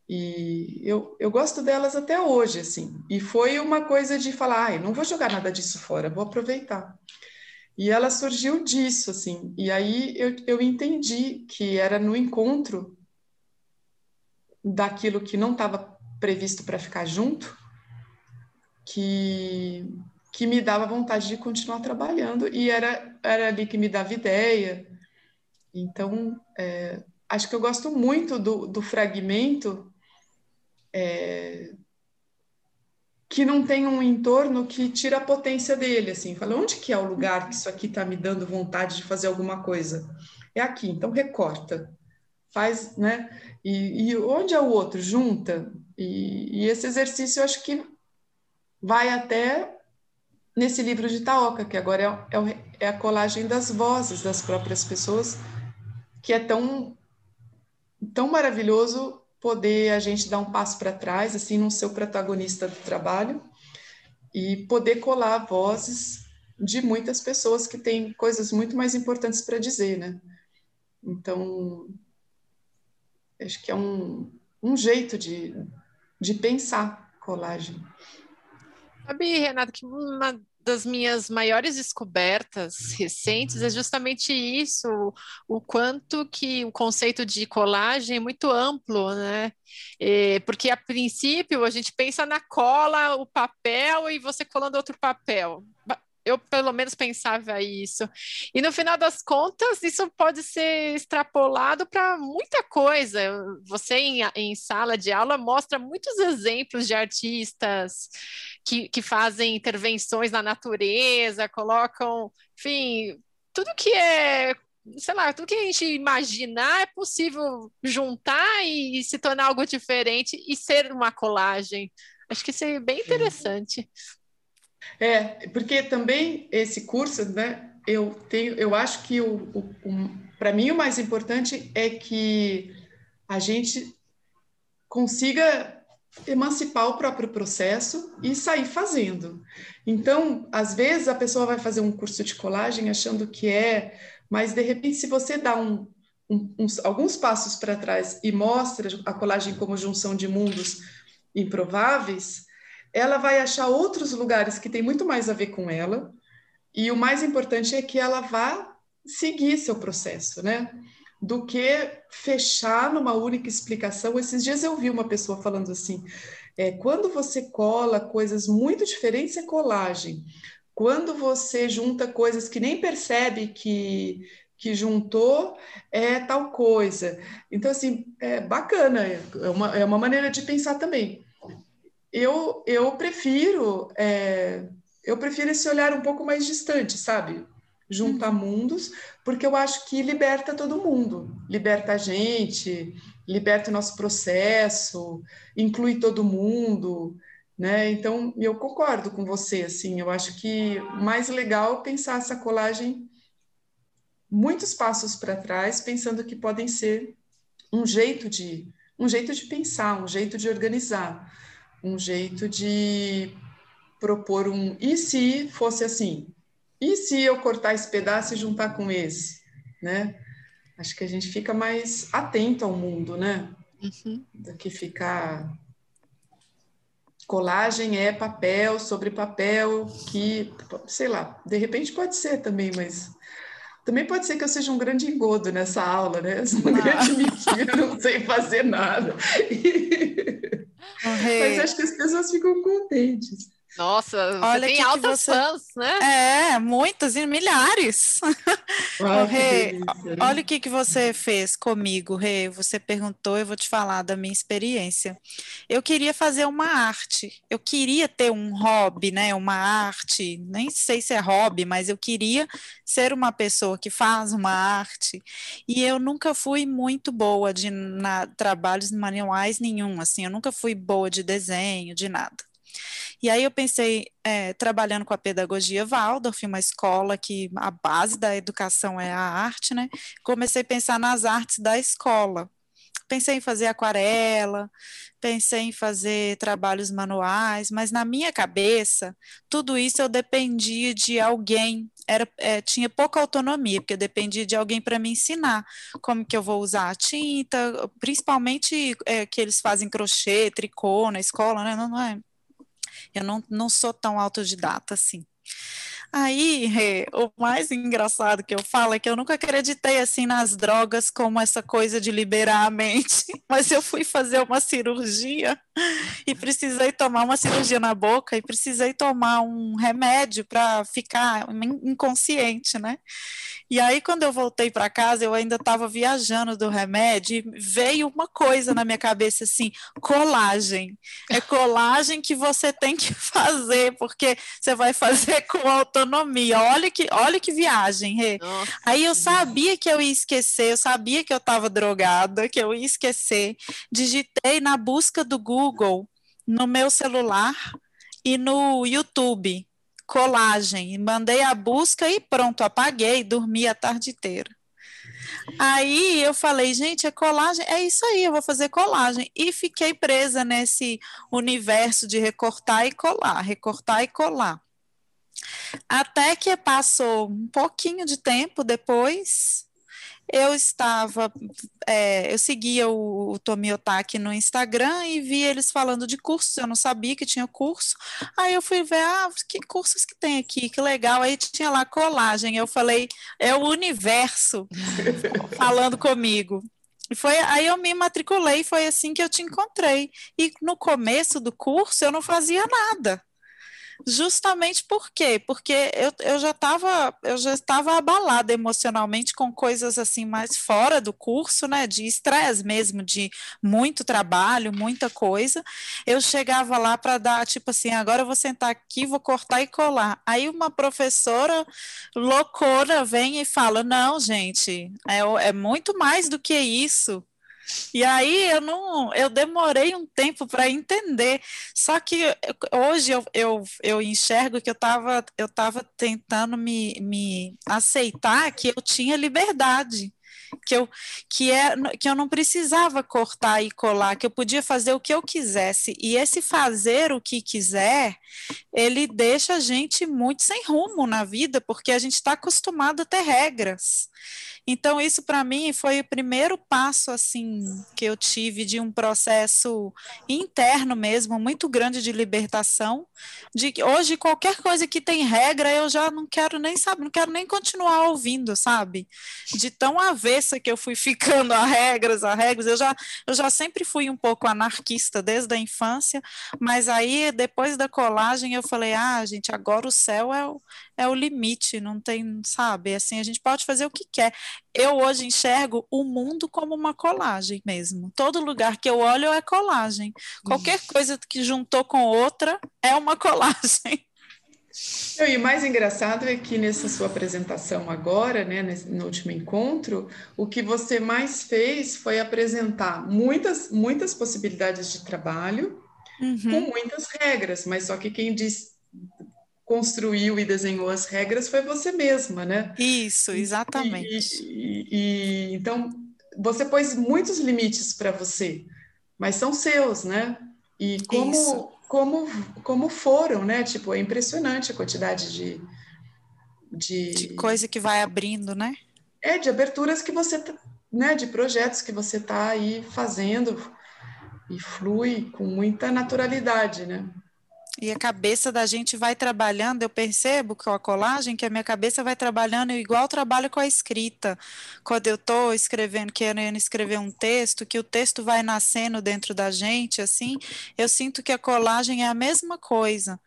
E eu, eu gosto delas até hoje, assim. E foi uma coisa de falar, ai, não vou jogar nada disso fora, vou aproveitar. E ela surgiu disso, assim. E aí eu, eu entendi que era no encontro daquilo que não estava previsto para ficar junto, que, que me dava vontade de continuar trabalhando. E era, era ali que me dava ideia. Então, é, acho que eu gosto muito do, do fragmento é, que não tem um entorno que tira a potência dele, assim, fala, onde que é o lugar que isso aqui está me dando vontade de fazer alguma coisa? É aqui, então recorta, faz, né? E, e onde é o outro? Junta. E, e, esse exercício eu acho que vai até nesse livro de Taoka, que agora é, é, é a colagem das vozes das próprias pessoas, que é tão, tão maravilhoso poder a gente dar um passo para trás, assim, não ser o protagonista do trabalho e poder colar vozes de muitas pessoas que têm coisas muito mais importantes para dizer, né? Então, acho que é um, um jeito de, de pensar colagem. Sabe, Renato, que uma das minhas maiores descobertas recentes é justamente isso, o quanto que o conceito de colagem é muito amplo, né? É, porque a princípio a gente pensa na cola, o papel e você colando outro papel eu pelo menos pensava isso. E no final das contas, isso pode ser extrapolado para muita coisa. Você, em, em, sala de aula, mostra muitos exemplos de artistas que, que fazem intervenções na natureza, colocam, enfim, tudo que é sei lá, tudo que a gente imaginar é possível juntar e, e, se tornar algo diferente e ser uma colagem. Acho que isso é bem interessante. É, porque também esse curso, né, eu tenho, eu acho que o, o, o para mim o mais importante é que a gente consiga emancipar o próprio processo e sair fazendo. Então, às vezes a pessoa vai fazer um curso de colagem achando que é, mas de repente se você dá um, um, uns, alguns passos para trás e mostra a colagem como junção de mundos improváveis, ela vai achar outros lugares que tem muito mais a ver com ela, e o mais importante é que ela vá seguir seu processo, né? Do que fechar numa única explicação. Esses dias eu vi uma pessoa falando assim: é, quando você cola coisas muito diferentes, é colagem. Quando você junta coisas que nem percebe que, que juntou, é tal coisa. Então, assim, é bacana, é uma, é uma maneira de pensar também eu, eu prefiro é, eu prefiro esse olhar um pouco mais distante, sabe? Juntar uhum. mundos, porque eu acho que liberta todo mundo, liberta a gente, liberta o nosso processo, inclui todo mundo, né? Então, eu concordo com você, assim, eu acho que mais legal pensar essa colagem muitos passos para trás, pensando que podem ser um jeito de um jeito de pensar, um jeito de organizar um jeito de propor um e se fosse assim? E se eu cortar esse pedaço e juntar com esse, né? Acho que a gente fica mais atento ao mundo, né? Uhum. Do que ficar colagem é papel sobre papel que, sei lá, de repente pode ser também, mas também pode ser que eu seja um grande engodo nessa aula, né? Eu sou uma ah. grande mentira, não sei fazer nada. *laughs* Mas acho que as pessoas ficam contentes. Nossa, Olha tem altas você... fãs, né? É, muitas e milhares. *laughs* Ai, Rê, olha o que, que você fez comigo, Rê. Você perguntou, eu vou te falar da minha experiência. Eu queria fazer uma arte. Eu queria ter um hobby, né? Uma arte. Nem sei se é hobby, mas eu queria ser uma pessoa que faz uma arte. E eu nunca fui muito boa de na, trabalhos manuais nenhum. Assim, eu nunca fui boa de desenho, de nada. E aí eu pensei, é, trabalhando com a pedagogia Waldorf, uma escola que a base da educação é a arte, né? Comecei a pensar nas artes da escola. pensei em fazer aquarela, pensei em fazer trabalhos manuais, mas na minha cabeça, tudo isso eu dependia de alguém, era, é, tinha pouca autonomia, porque eu dependia de alguém para me ensinar como que eu vou usar a tinta, principalmente é, que eles fazem crochê, tricô na escola, né? Não, não é, eu não, não sou tão autodidata assim. Aí, o mais engraçado que eu falo é que eu nunca acreditei assim nas drogas como essa coisa de liberar a mente, *laughs* mas eu fui fazer uma cirurgia e precisei tomar uma cirurgia na boca e precisei tomar um remédio para ficar inconsciente, né? E aí, quando eu voltei para casa, eu ainda estava viajando do remédio e veio uma coisa na minha cabeça assim: colagem. É colagem que você tem que *laughs* fazer, porque você vai fazer com autonomia. Olha que, olha que viagem, Rê. Aí eu sabia que eu ia esquecer, eu sabia que eu estava drogada, que eu ia esquecer. Digitei na busca do Google no meu celular e no YouTube colagem. Mandei a busca e pronto, apaguei, dormi a tarde inteira. Aí eu falei, gente, é colagem, é isso aí, eu vou fazer colagem. E fiquei presa nesse universo de recortar e colar, recortar e colar. Até que passou um pouquinho de tempo depois, eu estava, é, eu seguia o, o Tomiotaki no Instagram e vi eles falando de cursos, eu não sabia que tinha curso, aí eu fui ver, ah, que cursos que tem aqui, que legal, aí tinha lá colagem, eu falei, é o universo *laughs* falando comigo. E foi aí eu me matriculei, foi assim que eu te encontrei. E no começo do curso eu não fazia nada. Justamente por quê? Porque eu, eu já estava eu já estava abalada emocionalmente com coisas assim mais fora do curso, né? De estresse mesmo, de muito trabalho, muita coisa. Eu chegava lá para dar tipo assim, agora eu vou sentar aqui, vou cortar e colar. Aí uma professora loucura vem e fala: não, gente, é, é muito mais do que isso. E aí eu não, eu demorei um tempo para entender. Só que hoje eu, eu, eu enxergo que eu estava eu tava tentando me, me aceitar que eu tinha liberdade que eu, que, é, que eu não precisava cortar e colar, que eu podia fazer o que eu quisesse. E esse fazer o que quiser, ele deixa a gente muito sem rumo na vida, porque a gente está acostumado a ter regras. Então, isso para mim foi o primeiro passo assim que eu tive de um processo interno mesmo, muito grande de libertação. De hoje qualquer coisa que tem regra, eu já não quero nem saber, não quero nem continuar ouvindo, sabe? De tão avessa que eu fui *laughs* ficando a regras, a regras. Eu já, eu já sempre fui um pouco anarquista desde a infância, mas aí depois da colagem eu falei: ah, gente, agora o céu é o, é o limite, não tem, sabe? Assim, a gente pode fazer o que quer. Eu hoje enxergo o mundo como uma colagem mesmo. Todo lugar que eu olho é colagem. Qualquer coisa que juntou com outra é uma *laughs* colagem. E o mais engraçado é que nessa sua apresentação agora, né, no último encontro, o que você mais fez foi apresentar muitas, muitas possibilidades de trabalho uhum. com muitas regras, mas só que quem diz construiu e desenhou as regras foi você mesma, né? Isso, exatamente. E, e, e então você pôs muitos limites para você, mas são seus, né? E como como como foram, né? Tipo, é impressionante a quantidade de de, de coisa que vai abrindo, né? É, de aberturas que você, tá, né, de projetos que você está aí fazendo e flui com muita naturalidade, né? E a cabeça da gente vai trabalhando, eu percebo com a colagem que a minha cabeça vai trabalhando igual trabalho com a escrita. Quando eu estou escrevendo, querendo escrever um texto, que o texto vai nascendo dentro da gente, assim, eu sinto que a colagem é a mesma coisa.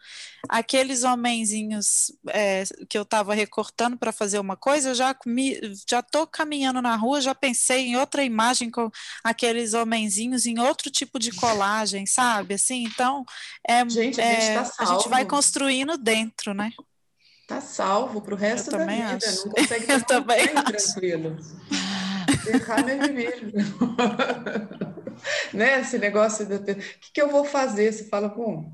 Aqueles homenzinhos é, que eu estava recortando para fazer uma coisa, eu já me, já estou caminhando na rua, já pensei em outra imagem com aqueles homenzinhos em outro tipo de colagem, sabe? Assim, então é, gente, é é, tá a gente vai construindo dentro, né? Tá salvo para o resto eu da vida. Acho. Não consegue *laughs* eu também tranquilo. Deixar me viver. né? Esse negócio do que, que eu vou fazer? Você fala, bom,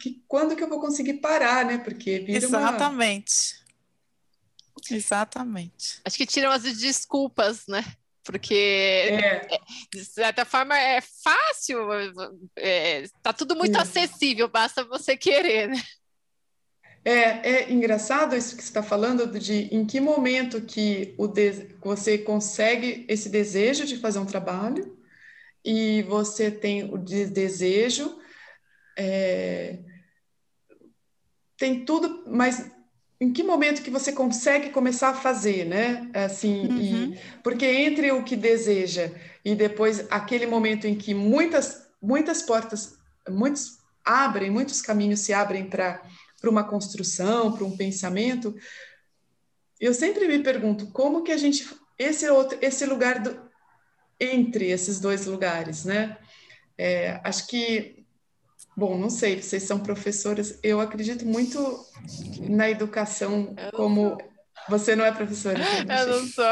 que, quando que eu vou conseguir parar, né? Porque vira Exatamente. Uma... Exatamente. Acho que tiram as desculpas, né? Porque, é. de certa forma, é fácil, está é, tá tudo muito acessível, basta você querer, né? É, é engraçado isso que você está falando de em que momento que o de, você consegue esse desejo de fazer um trabalho e você tem o de desejo, é, tem tudo, mas em que momento que você consegue começar a fazer, né? Assim, uhum. e, porque entre o que deseja e depois aquele momento em que muitas muitas portas, muitos abrem, muitos caminhos se abrem para para uma construção, para um pensamento, eu sempre me pergunto como que a gente esse outro esse lugar do, entre esses dois lugares, né? É, acho que bom, não sei, vocês são professoras, eu acredito muito na educação como você não é professora, *laughs* eu não sou,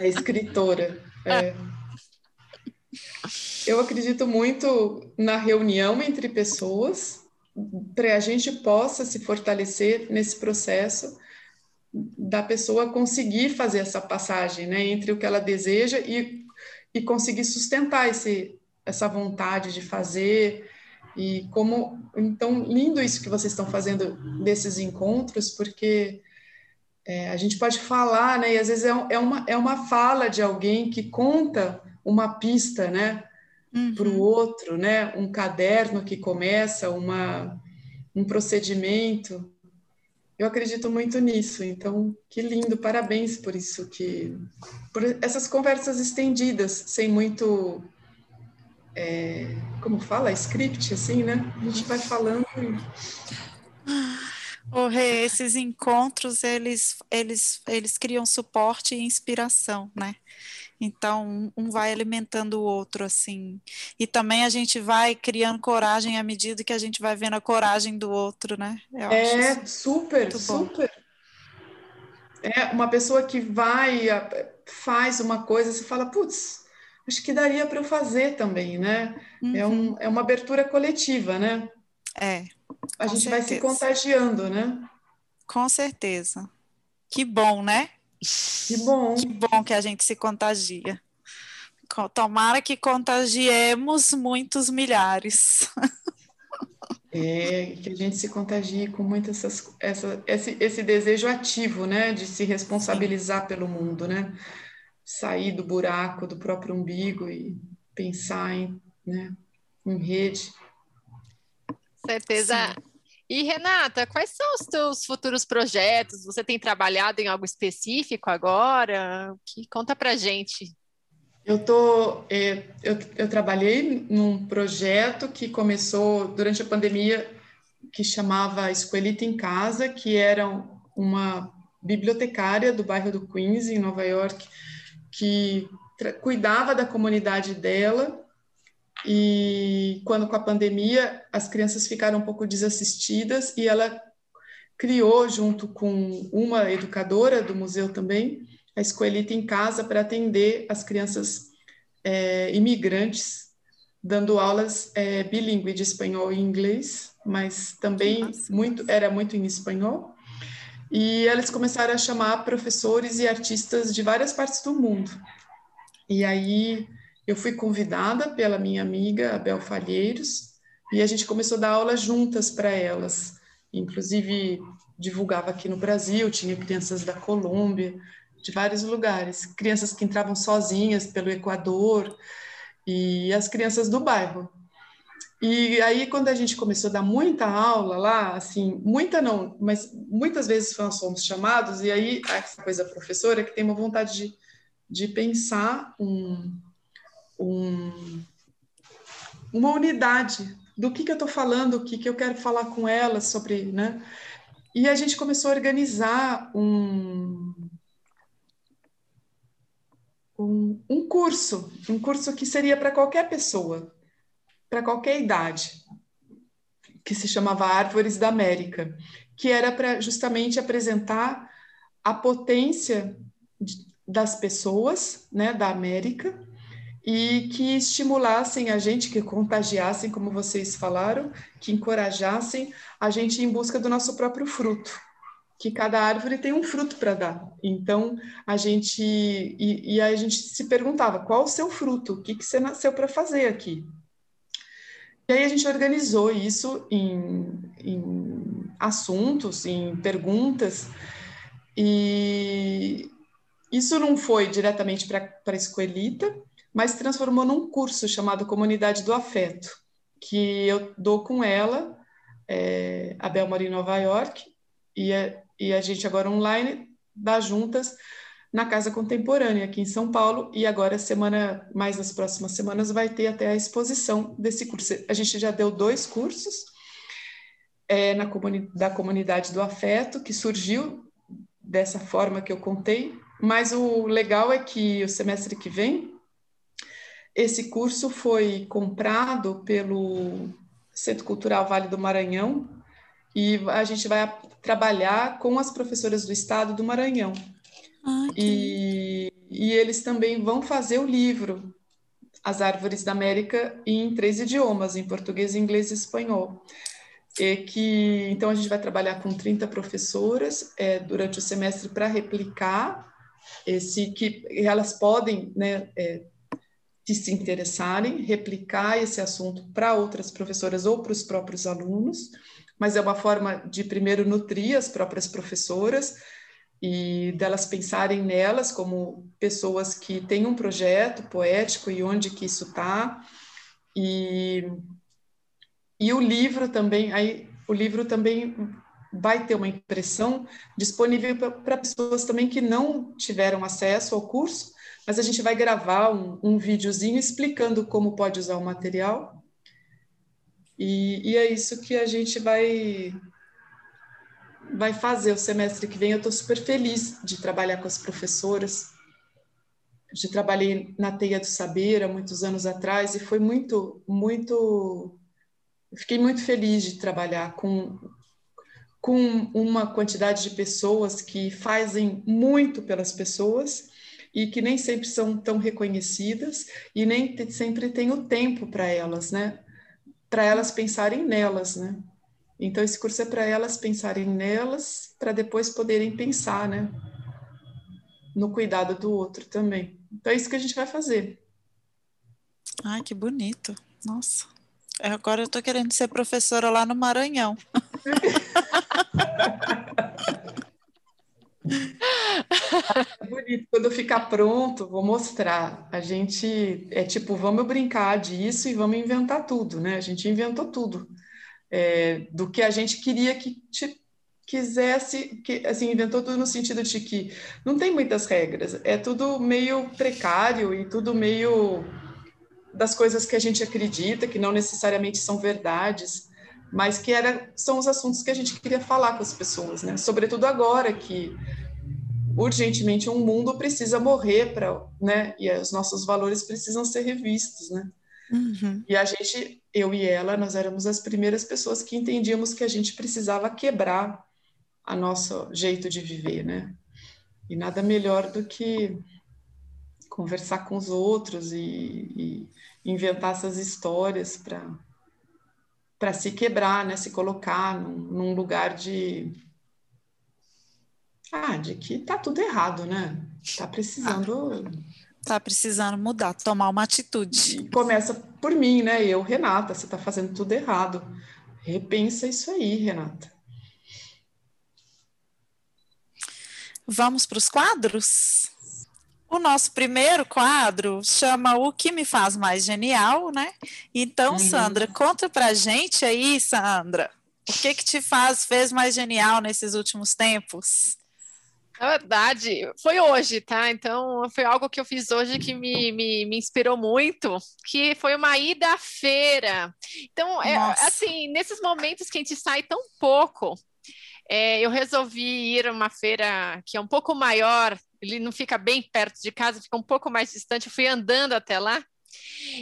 é escritora. É. Eu acredito muito na reunião entre pessoas para a gente possa se fortalecer nesse processo da pessoa conseguir fazer essa passagem né, entre o que ela deseja e, e conseguir sustentar esse, essa vontade de fazer. E como. Então, lindo isso que vocês estão fazendo desses encontros, porque é, a gente pode falar, né, e às vezes é, é, uma, é uma fala de alguém que conta uma pista, né? uhum. para o outro, né? Um caderno que começa, uma, um procedimento. Eu acredito muito nisso. Então, que lindo, parabéns por isso que por essas conversas estendidas, sem muito é, como fala, script assim, né? A gente vai falando. O Rê, esses encontros eles eles eles criam suporte e inspiração, né? Então, um vai alimentando o outro, assim. E também a gente vai criando coragem à medida que a gente vai vendo a coragem do outro, né? Eu é, super, super. É, uma pessoa que vai, faz uma coisa, você fala, putz, acho que daria para eu fazer também, né? Uhum. É, um, uhum. é uma abertura coletiva, né? É. A gente certeza. vai se contagiando, né? Com certeza. Que bom, né? Que bom. Que bom que a gente se contagia. Tomara que contagiemos muitos milhares. É, que a gente se contagie com muito essas, essa, esse, esse desejo ativo, né, de se responsabilizar Sim. pelo mundo, né, sair do buraco do próprio umbigo e pensar em, né, em rede. Certeza. Sim. E Renata, quais são os teus futuros projetos? Você tem trabalhado em algo específico agora? Que conta para gente. Eu tô, é, eu, eu trabalhei num projeto que começou durante a pandemia, que chamava Escoelita em Casa, que era uma bibliotecária do bairro do Queens, em Nova York, que cuidava da comunidade dela e quando com a pandemia as crianças ficaram um pouco desassistidas e ela criou junto com uma educadora do museu também a escoelita em casa para atender as crianças é, imigrantes dando aulas é, bilíngue de espanhol e inglês mas também muito era muito em espanhol e eles começaram a chamar professores e artistas de várias partes do mundo e aí eu fui convidada pela minha amiga Abel Falheiros e a gente começou a dar aula juntas para elas. Inclusive, divulgava aqui no Brasil, tinha crianças da Colômbia, de vários lugares, crianças que entravam sozinhas pelo Equador e as crianças do bairro. E aí, quando a gente começou a dar muita aula lá, assim, muita não, mas muitas vezes nós fomos chamados, e aí, essa coisa professora que tem uma vontade de, de pensar um, um, uma unidade do que, que eu estou falando, o que, que eu quero falar com elas sobre, né? E a gente começou a organizar um, um, um curso, um curso que seria para qualquer pessoa, para qualquer idade, que se chamava Árvores da América, que era para justamente apresentar a potência das pessoas, né, da América, e que estimulassem a gente, que contagiassem, como vocês falaram, que encorajassem a gente em busca do nosso próprio fruto. que cada árvore tem um fruto para dar. Então, a gente e, e a gente se perguntava qual o seu fruto, o que, que você nasceu para fazer aqui. E aí a gente organizou isso em, em assuntos, em perguntas, e isso não foi diretamente para a escoelita, mas transformou num curso chamado Comunidade do Afeto, que eu dou com ela. É, a Bel em Nova York, e a, e a gente agora online dá juntas na Casa Contemporânea, aqui em São Paulo, e agora, semana, mais nas próximas semanas, vai ter até a exposição desse curso. A gente já deu dois cursos é, na comuni da Comunidade do Afeto, que surgiu dessa forma que eu contei, mas o legal é que o semestre que vem, esse curso foi comprado pelo Centro Cultural Vale do Maranhão, e a gente vai trabalhar com as professoras do estado do Maranhão. Ah, e, e eles também vão fazer o livro As Árvores da América em três idiomas, em português, inglês e espanhol. E que então a gente vai trabalhar com 30 professoras é, durante o semestre para replicar esse que elas podem né, é, se interessarem, replicar esse assunto para outras professoras ou para os próprios alunos mas é uma forma de primeiro nutrir as próprias professoras e delas pensarem nelas como pessoas que têm um projeto poético e onde que isso está e e o livro também aí o livro também vai ter uma impressão disponível para pessoas também que não tiveram acesso ao curso, mas a gente vai gravar um, um videozinho explicando como pode usar o material. E, e é isso que a gente vai vai fazer o semestre que vem. Eu estou super feliz de trabalhar com as professoras. Eu trabalhei na Teia do Saber há muitos anos atrás e foi muito, muito. Fiquei muito feliz de trabalhar com, com uma quantidade de pessoas que fazem muito pelas pessoas e que nem sempre são tão reconhecidas e nem sempre tem o tempo para elas, né? para elas pensarem nelas, né? Então esse curso é para elas pensarem nelas, para depois poderem pensar, né? No cuidado do outro também. Então é isso que a gente vai fazer. Ai, que bonito. Nossa. É, agora eu estou querendo ser professora lá no Maranhão. É bonito. Quando ficar pronto, vou mostrar. A gente é tipo, vamos brincar disso e vamos inventar tudo, né? A gente inventou tudo. É, do que a gente queria que te, quisesse, que, assim, inventou tudo no sentido de que não tem muitas regras, é tudo meio precário e tudo meio das coisas que a gente acredita, que não necessariamente são verdades, mas que era, são os assuntos que a gente queria falar com as pessoas, né? Sobretudo agora que urgentemente um mundo precisa morrer para, né? E os nossos valores precisam ser revistos, né? Uhum. E a gente, eu e ela, nós éramos as primeiras pessoas que entendíamos que a gente precisava quebrar a nosso jeito de viver, né? E nada melhor do que conversar com os outros e, e inventar essas histórias para para se quebrar, né? Se colocar num, num lugar de ah, de que tá tudo errado, né? Tá precisando. Tá precisando mudar, tomar uma atitude. Começa por mim, né? Eu, Renata, você tá fazendo tudo errado. Repensa isso aí, Renata. Vamos para os quadros? O nosso primeiro quadro chama O que me faz mais genial, né? Então, uhum. Sandra, conta pra gente aí, Sandra, o que que te faz, fez mais genial nesses últimos tempos? Na verdade, foi hoje, tá? Então, foi algo que eu fiz hoje que me, me, me inspirou muito, que foi uma ida à feira. Então, é, assim, nesses momentos que a gente sai tão pouco, é, eu resolvi ir a uma feira que é um pouco maior, ele não fica bem perto de casa, fica um pouco mais distante. Eu fui andando até lá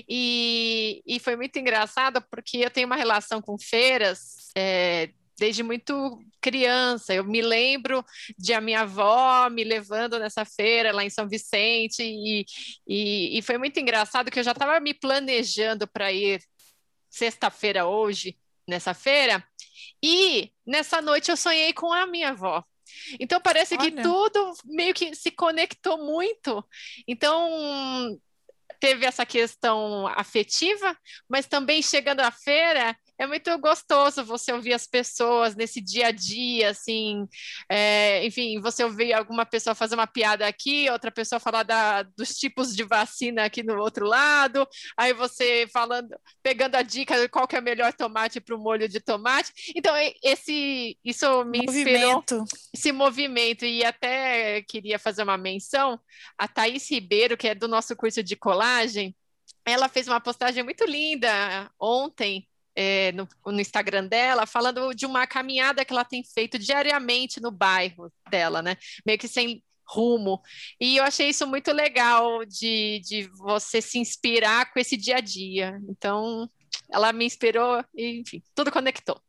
e, e foi muito engraçado porque eu tenho uma relação com feiras é, desde muito criança. Eu me lembro de a minha avó me levando nessa feira lá em São Vicente, e, e, e foi muito engraçado que eu já estava me planejando para ir sexta-feira hoje nessa feira, e nessa noite eu sonhei com a minha avó. Então parece Olha. que tudo meio que se conectou muito. Então teve essa questão afetiva, mas também chegando à feira, é muito gostoso você ouvir as pessoas nesse dia a dia, assim, é, enfim, você ouvir alguma pessoa fazer uma piada aqui, outra pessoa falar da, dos tipos de vacina aqui no outro lado, aí você falando, pegando a dica de qual que é o melhor tomate para o molho de tomate. Então, esse, isso me movimento. inspirou, esse movimento, e até queria fazer uma menção, a Thaís Ribeiro, que é do nosso curso de colagem, ela fez uma postagem muito linda ontem, é, no, no, Instagram dela, falando de uma caminhada que ela tem feito diariamente no bairro dela, né? Meio que sem rumo. E eu achei isso muito legal de, de você se inspirar com esse dia a dia. Então, ela me inspirou e, enfim, tudo conectou.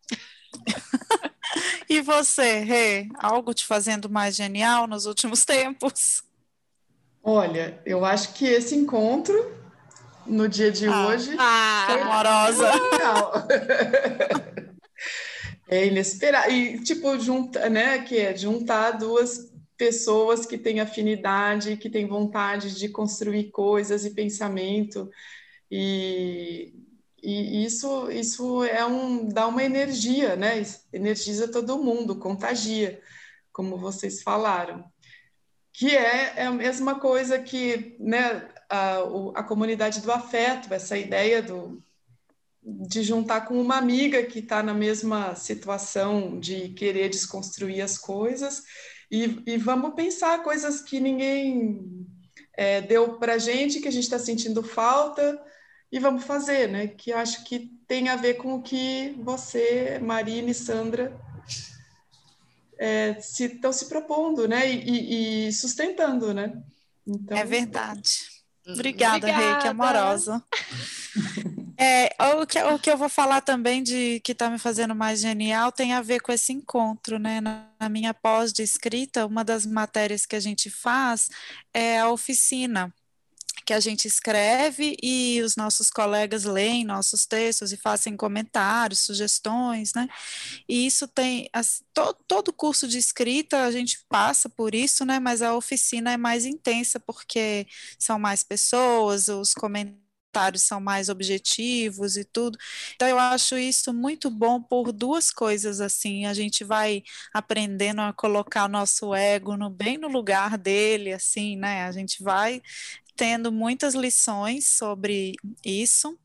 *laughs* e você, Rê, algo te fazendo mais genial nos últimos *laughs* tempos? Olha, eu acho que esse encontro no dia de ah, hoje. Ah, foi amorosa. *laughs* é inesperado. E, tipo, junta, né? Que é juntar duas pessoas que têm afinidade, que têm vontade de construir coisas e pensamento. E, e isso, isso é um, dá uma energia, né? Energiza todo mundo, contagia, como vocês falaram. Que é, é a mesma coisa que, né? A, a comunidade do afeto, essa ideia do, de juntar com uma amiga que está na mesma situação de querer desconstruir as coisas e, e vamos pensar coisas que ninguém é, deu para gente, que a gente está sentindo falta e vamos fazer, né? Que acho que tem a ver com o que você, Marina e Sandra é, estão se, se, propondo, né? E, e, e sustentando, né? Então, é verdade. Obrigada, Obrigada. Reiki, amorosa. É, o, que, o que eu vou falar também de que está me fazendo mais genial tem a ver com esse encontro, né? Na, na minha pós de escrita, uma das matérias que a gente faz é a oficina que a gente escreve e os nossos colegas leem nossos textos e fazem comentários, sugestões, né? E isso tem as, to, todo curso de escrita a gente passa por isso, né? Mas a oficina é mais intensa porque são mais pessoas, os comentários são mais objetivos e tudo. Então eu acho isso muito bom por duas coisas assim, a gente vai aprendendo a colocar nosso ego no bem no lugar dele assim, né? A gente vai tendo muitas lições sobre isso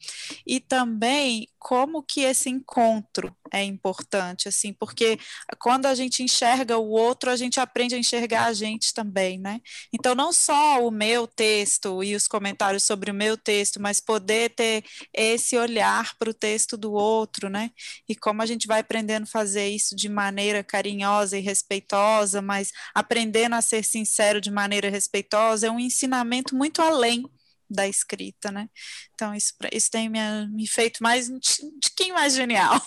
e também como que esse encontro é importante, assim, porque quando a gente enxerga o outro, a gente aprende a enxergar a gente também, né? Então, não só o meu texto e os comentários sobre o meu texto, mas poder ter esse olhar para o texto do outro, né? E como a gente vai aprendendo a fazer isso de maneira carinhosa e respeitosa, mas aprendendo a ser sincero de maneira respeitosa, é um ensinamento muito além da escrita, né? Então, isso, isso tem me, me feito mais um tiquinho mais genial.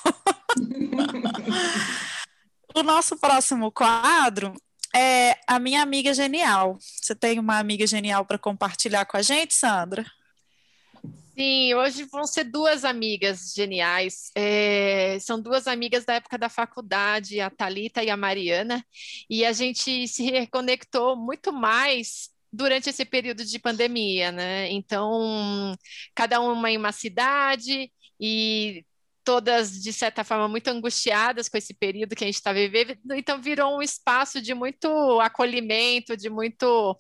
*laughs* o nosso próximo quadro é a minha amiga genial. Você tem uma amiga genial para compartilhar com a gente, Sandra? Sim, hoje vão ser duas amigas geniais. É, são duas amigas da época da faculdade, a Talita e a Mariana, e a gente se reconectou muito mais durante esse período de pandemia, né? Então, cada uma em uma cidade e todas, de certa forma, muito angustiadas com esse período que a gente está vivendo, então virou um espaço de muito acolhimento, de muito,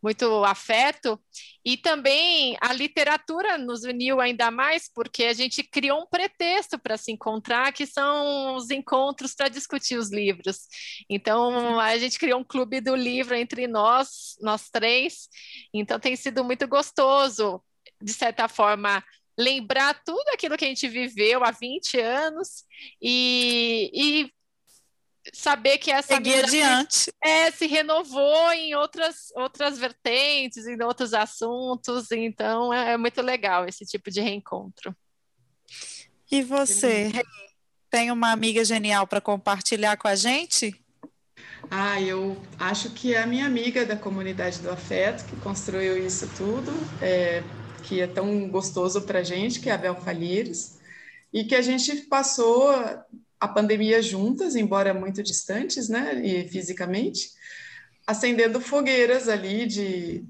muito afeto, e também a literatura nos uniu ainda mais, porque a gente criou um pretexto para se encontrar, que são os encontros para discutir os livros. Então, a gente criou um clube do livro entre nós, nós três, então tem sido muito gostoso, de certa forma, lembrar tudo aquilo que a gente viveu há 20 anos e, e saber que essa Seguir adiante. É, se renovou em outras, outras vertentes, em outros assuntos, então é, é muito legal esse tipo de reencontro. E você, tem uma amiga genial para compartilhar com a gente? Ah, eu acho que é a minha amiga da comunidade do afeto que construiu isso tudo. É, que é tão gostoso para a gente, que é a Bel Falires, e que a gente passou a pandemia juntas, embora muito distantes, né, e fisicamente, acendendo fogueiras ali, de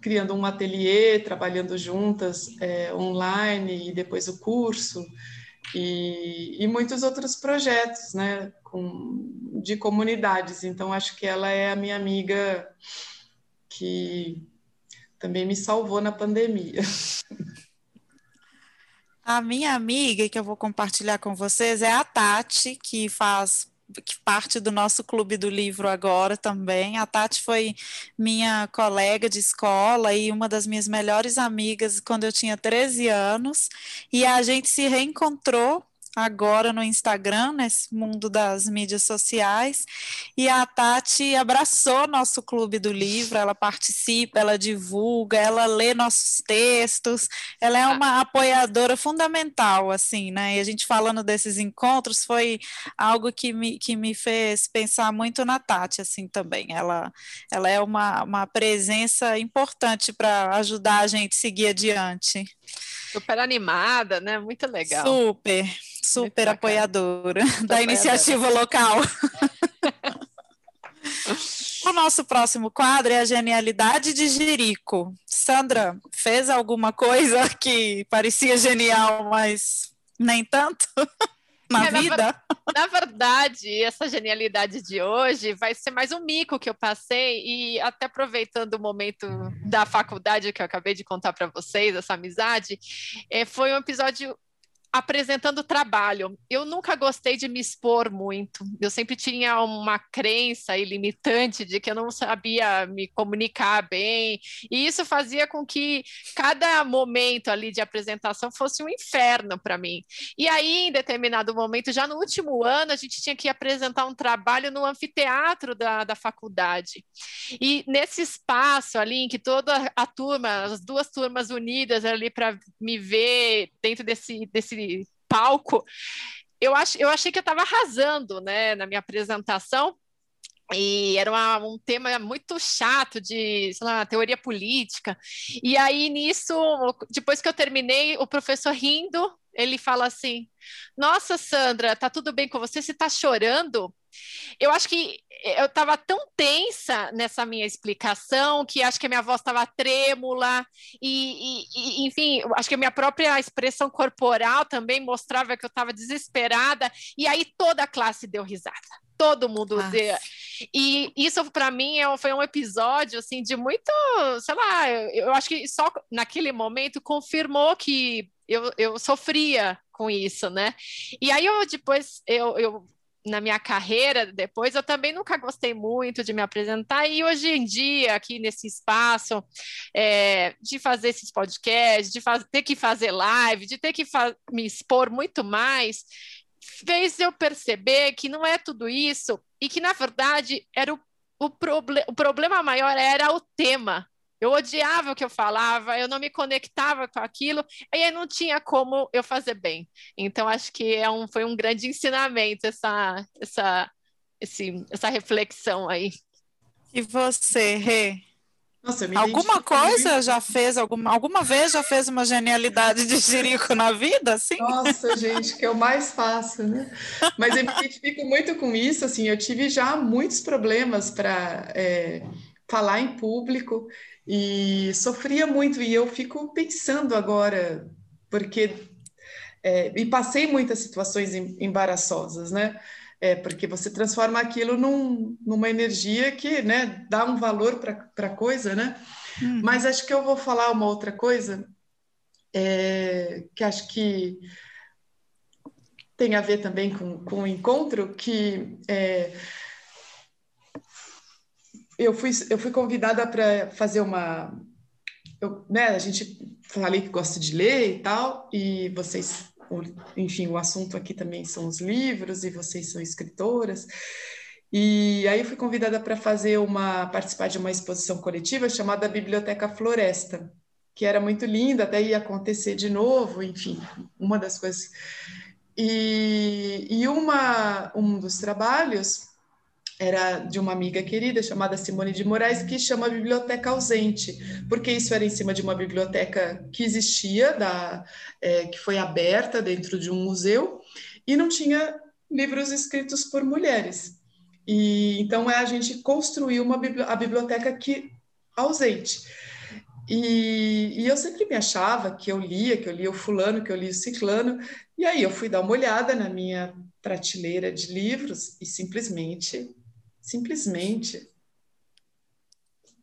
criando um ateliê, trabalhando juntas é, online e depois o curso e, e muitos outros projetos, né, com, de comunidades. Então acho que ela é a minha amiga que também me salvou na pandemia. *laughs* A minha amiga, que eu vou compartilhar com vocês, é a Tati, que faz que parte do nosso clube do livro agora também. A Tati foi minha colega de escola e uma das minhas melhores amigas quando eu tinha 13 anos, e a gente se reencontrou agora no Instagram, nesse mundo das mídias sociais, e a Tati abraçou nosso clube do livro, ela participa, ela divulga, ela lê nossos textos, ela é ah. uma apoiadora fundamental, assim, né? E a gente falando desses encontros foi algo que me, que me fez pensar muito na Tati, assim, também. Ela, ela é uma, uma presença importante para ajudar a gente a seguir adiante. Super animada, né? Muito legal. Super super apoiadora *laughs* da iniciativa local. *laughs* o nosso próximo quadro é a genialidade de Jerico. Sandra, fez alguma coisa que parecia genial, mas nem tanto? *laughs* na é, vida? Na, na, verdade, essa genialidade de hoje vai ser mais um mico que eu passei e até aproveitando o momento da faculdade que eu acabei de contar para vocês, essa amizade, é, foi um episódio apresentando trabalho. Eu nunca gostei de me expor muito. Eu sempre tinha uma crença ilimitante de que eu não sabia me comunicar bem, e isso fazia com que cada momento ali de apresentação fosse um inferno para mim. E aí, em determinado momento, já no último ano, a gente tinha que apresentar um trabalho no anfiteatro da, da faculdade. E nesse espaço ali, em que toda a turma, as duas turmas unidas ali para me ver dentro desse, desse palco, eu, ach, eu achei que eu estava arrasando né, na minha apresentação, e era uma, um tema muito chato de sei lá, teoria política. E aí, nisso, depois que eu terminei, o professor rindo, ele fala assim: Nossa, Sandra, tá tudo bem com você? Você está chorando? Eu acho que eu estava tão tensa nessa minha explicação que acho que a minha voz estava trêmula e, e, enfim, acho que a minha própria expressão corporal também mostrava que eu estava desesperada e aí toda a classe deu risada. Todo mundo deu. E isso para mim é foi um episódio assim de muito, sei lá, eu, eu acho que só naquele momento confirmou que eu, eu sofria com isso, né? E aí eu depois eu, eu na minha carreira depois, eu também nunca gostei muito de me apresentar, e hoje em dia, aqui nesse espaço, é, de fazer esses podcasts, de faz, ter que fazer live, de ter que me expor muito mais, fez eu perceber que não é tudo isso, e que, na verdade, era o, o, proble o problema maior era o tema, eu odiava o que eu falava, eu não me conectava com aquilo, e aí não tinha como eu fazer bem. Então, acho que é um, foi um grande ensinamento essa, essa, esse, essa reflexão aí. E você, Rê? Nossa, alguma coisa muito. já fez, alguma, alguma vez já fez uma genialidade de Jerico na vida, assim? Nossa, gente, que eu mais faço, né? Mas eu me identifico muito com isso, assim, eu tive já muitos problemas para é, falar em público, e sofria muito, e eu fico pensando agora, porque. É, e passei muitas situações embaraçosas, né? É, porque você transforma aquilo num, numa energia que né, dá um valor para a coisa, né? Uhum. Mas acho que eu vou falar uma outra coisa é, que acho que tem a ver também com, com o encontro, que é, eu fui, eu fui convidada para fazer uma. Eu, né, a gente falei que gosta de ler e tal, e vocês, enfim, o assunto aqui também são os livros, e vocês são escritoras. E aí eu fui convidada para fazer uma participar de uma exposição coletiva chamada Biblioteca Floresta, que era muito linda, até ia acontecer de novo, enfim, uma das coisas. E, e uma, um dos trabalhos era de uma amiga querida chamada Simone de Moraes, que chama Biblioteca Ausente, porque isso era em cima de uma biblioteca que existia, da, é, que foi aberta dentro de um museu, e não tinha livros escritos por mulheres. E então é a gente construir uma a biblioteca que ausente. E, e, eu sempre me achava que eu lia, que eu lia o fulano, que eu lia o ciclano, e aí eu fui dar uma olhada na minha prateleira de livros e simplesmente, simplesmente,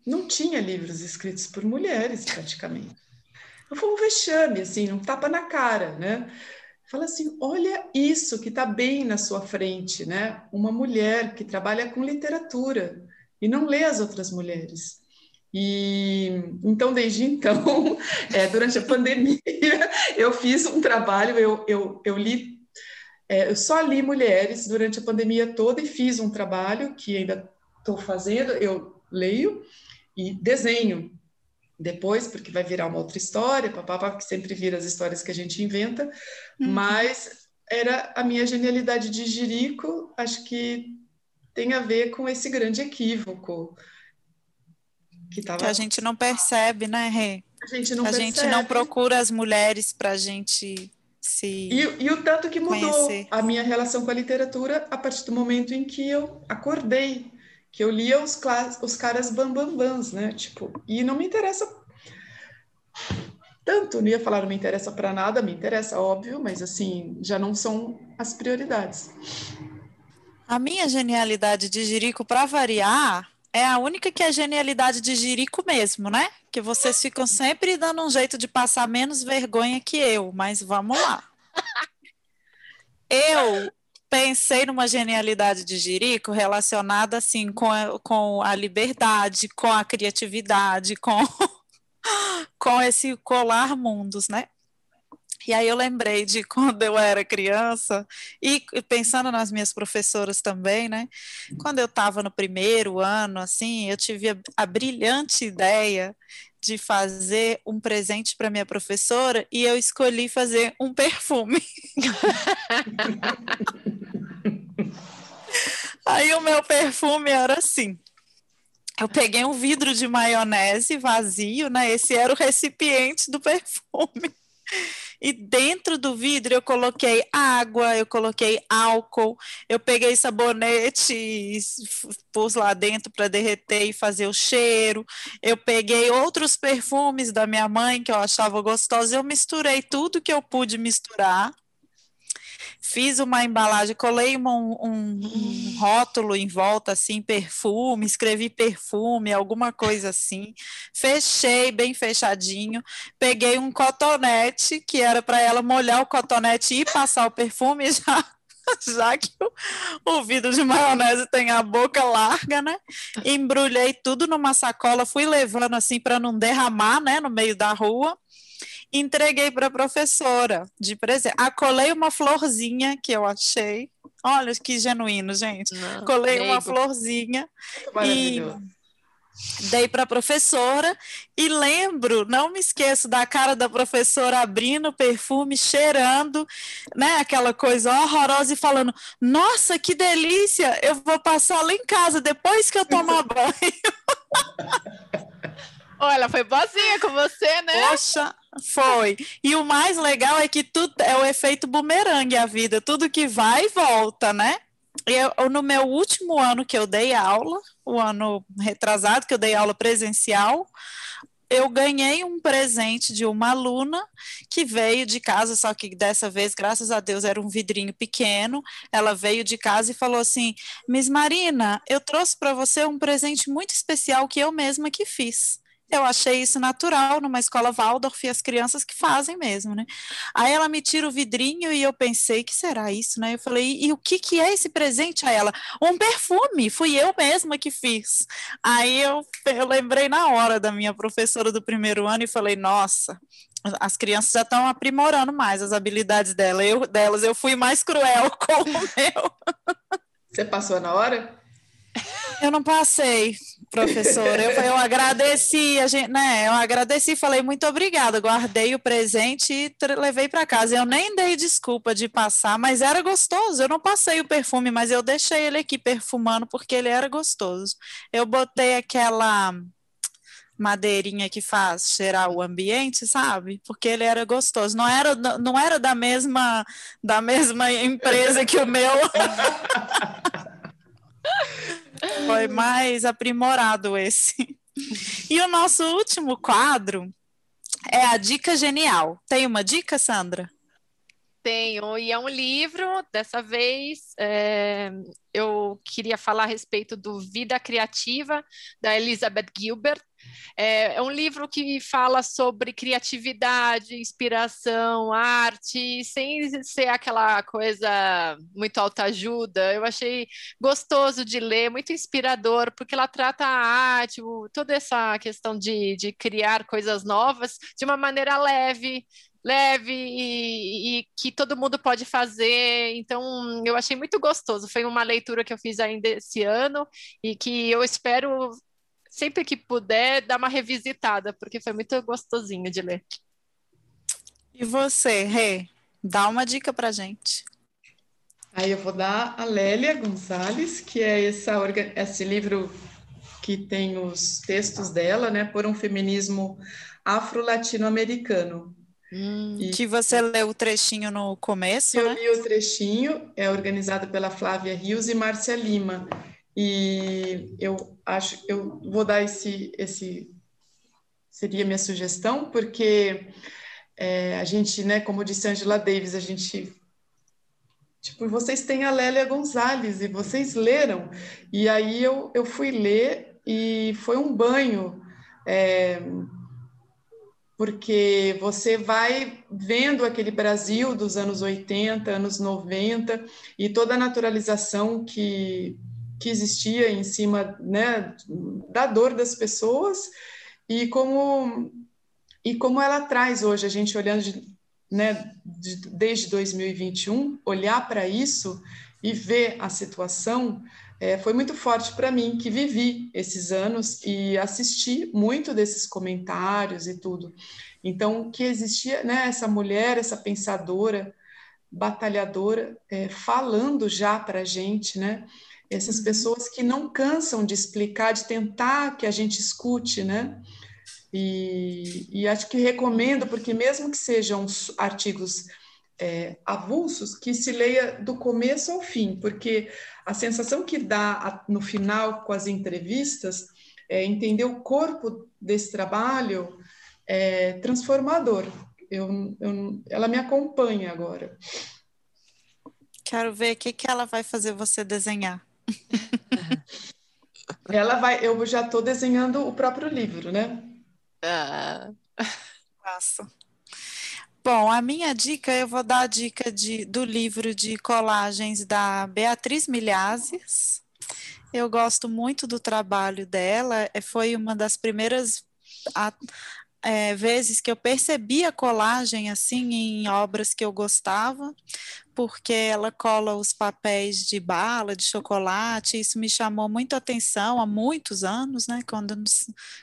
não tinha livros escritos por mulheres praticamente. Foi um vexame, assim, um tapa na cara, né? Fala assim, olha isso que está bem na sua frente, né? Uma mulher que trabalha com literatura e não lê as outras mulheres. E então, desde então, *laughs* é, durante a pandemia, *laughs* eu fiz um trabalho, eu, eu, eu li, é, eu só li mulheres durante a pandemia toda e fiz um trabalho que ainda estou fazendo, eu leio e desenho depois, porque vai virar uma outra história, papapá, que sempre vira as histórias que a gente inventa, uhum. mas era a minha genialidade de Jerico, acho que tem a ver com esse grande equívoco, que, tava... que a gente não percebe, né, Rê? A gente não a gente não procura as mulheres para a gente se. E, e, o tanto que mudou conhecer. a minha relação com a literatura a partir do momento em que eu acordei, que eu lia os, os caras bambambans, né? Tipo, e não me interessa tanto, não ia falar não me interessa para nada, me interessa, óbvio, mas assim, já não são as prioridades. A minha genialidade de Jerico, para variar, é a única que é genialidade de Jirico mesmo, né? Que vocês ficam sempre dando um jeito de passar menos vergonha que eu, mas vamos lá. *laughs* Eu pensei numa genialidade de Jirico relacionada assim com a, com a liberdade, com a criatividade, com *laughs* com esse colar mundos, né? E aí eu lembrei de *laughs* quando eu era criança e pensando nas minhas professoras também, né? Quando eu estava no primeiro ano, assim, eu tive a, a brilhante ideia de fazer um presente para minha professora e eu escolhi fazer um perfume. *laughs* aí o meu perfume era assim. Eu peguei um vidro de maionese vazio, né? Esse era o recipiente do perfume. E dentro do vidro eu coloquei água, eu coloquei álcool, eu peguei sabonete pus lá dentro para derreter e fazer o cheiro. Eu peguei outros perfumes da minha mãe que eu achava gostosos, eu misturei tudo que eu pude misturar fiz uma embalagem, colei um, um, um, rótulo em volta, assim, perfume, escrevi perfume, alguma coisa assim, fechei bem fechadinho, peguei um cotonete, que era para ela molhar o cotonete e passar o perfume, *laughs* já já que o, o, vidro de maionese tem a boca larga, né? Embrulhei tudo numa sacola, fui levando assim para não derramar, né, no meio da rua entreguei para a professora de presente. Ah, colei uma florzinha que eu achei. Olha que genuíno, gente. Não, colei uma florzinha e dei para a professora e lembro, não me esqueço da cara da professora abrindo o perfume, cheirando, né, aquela coisa horrorosa e falando: "Nossa, que delícia! Eu vou passar lá em casa depois que eu tomar banho". *laughs* Olha, foi boazinha com você, né? Poxa, foi. E o mais legal é que tudo é o efeito bumerangue a vida, tudo que vai volta, né? Eu, no meu último ano que eu dei aula, o ano retrasado que eu dei aula presencial, eu ganhei um presente de uma aluna que veio de casa, só que dessa vez, graças a Deus, era um vidrinho pequeno. Ela veio de casa e falou assim: Miss Marina, eu trouxe para você um presente muito especial que eu mesma que fiz. Eu achei isso natural numa escola Waldorf e as crianças que fazem mesmo, né? Aí ela me tira o vidrinho e eu pensei, que será isso, né? Eu falei, e o que que é esse presente a ela? Um perfume, fui eu mesma que fiz. Aí eu, eu lembrei na hora da minha professora do primeiro ano e falei, nossa, as crianças já estão aprimorando mais as habilidades dela. Eu, delas. Eu fui mais cruel *laughs* com o meu. Você passou na hora? Eu não passei, professora. Eu, eu agradeci, a gente, né? Eu agradeci, falei muito obrigada, guardei o presente e levei para casa. Eu nem dei desculpa de passar, mas era gostoso. Eu não passei o perfume, mas eu deixei ele aqui perfumando porque ele era gostoso. Eu botei aquela madeirinha que faz cheirar o ambiente, sabe? Porque ele era gostoso. Não era, não era da mesma da mesma empresa que o meu. *laughs* Foi mais aprimorado esse. E o nosso último quadro é a dica genial. Tem uma dica, Sandra? Tenho, e é um livro, dessa vez é, eu queria falar a respeito do Vida Criativa, da Elizabeth Gilbert. É, é, um livro que fala sobre criatividade, inspiração, arte, sem ser aquela coisa muito autoajuda. Eu achei gostoso de ler, muito inspirador, porque ela trata a arte, toda essa questão de, de criar coisas novas de uma maneira leve, leve e, e, que todo mundo pode fazer. Então, eu achei muito gostoso. Foi uma leitura que eu fiz ainda esse ano e que eu espero, sempre que puder, dar uma revisitada, porque foi muito gostosinho de ler. E você, Rê, dá uma dica para gente. Aí eu vou dar a Lélia Gonzalez, que é essa, esse livro que tem os textos dela, né, por um feminismo afro-latino-americano. Hum, e, que você leu o trechinho no começo, eu né? li o trechinho, é organizado pela Flávia Rios e Márcia Lima. E eu acho, eu vou dar esse, esse seria minha sugestão, porque é, a gente, né, como disse Angela Davis, a gente Tipo, vocês têm a Lélia Gonzalez e vocês leram. E aí eu, eu fui ler e foi um banho. É, porque você vai vendo aquele Brasil dos anos 80, anos 90 e toda a naturalização que, que existia em cima né, da dor das pessoas e como, e como ela traz hoje, a gente olhando de, né, de, desde 2021, olhar para isso e ver a situação é, foi muito forte para mim, que vivi esses anos e assisti muito desses comentários e tudo. Então, que existia né, essa mulher, essa pensadora, batalhadora, é, falando já para gente, né? Essas pessoas que não cansam de explicar, de tentar que a gente escute, né? E, e acho que recomendo, porque mesmo que sejam artigos é, avulsos, que se leia do começo ao fim, porque a sensação que dá no final com as entrevistas é entender o corpo desse trabalho é transformador. Eu, eu, ela me acompanha agora. Quero ver o que, que ela vai fazer você desenhar. *laughs* ela vai, eu já estou desenhando o próprio livro, né? Ah. Faço. Bom, a minha dica, eu vou dar a dica de, do livro de colagens da Beatriz Milhazes. Eu gosto muito do trabalho dela, é, foi uma das primeiras a, é, vezes que eu percebi a colagem assim em obras que eu gostava, porque ela cola os papéis de bala, de chocolate, isso me chamou muito atenção há muitos anos, né? Quando,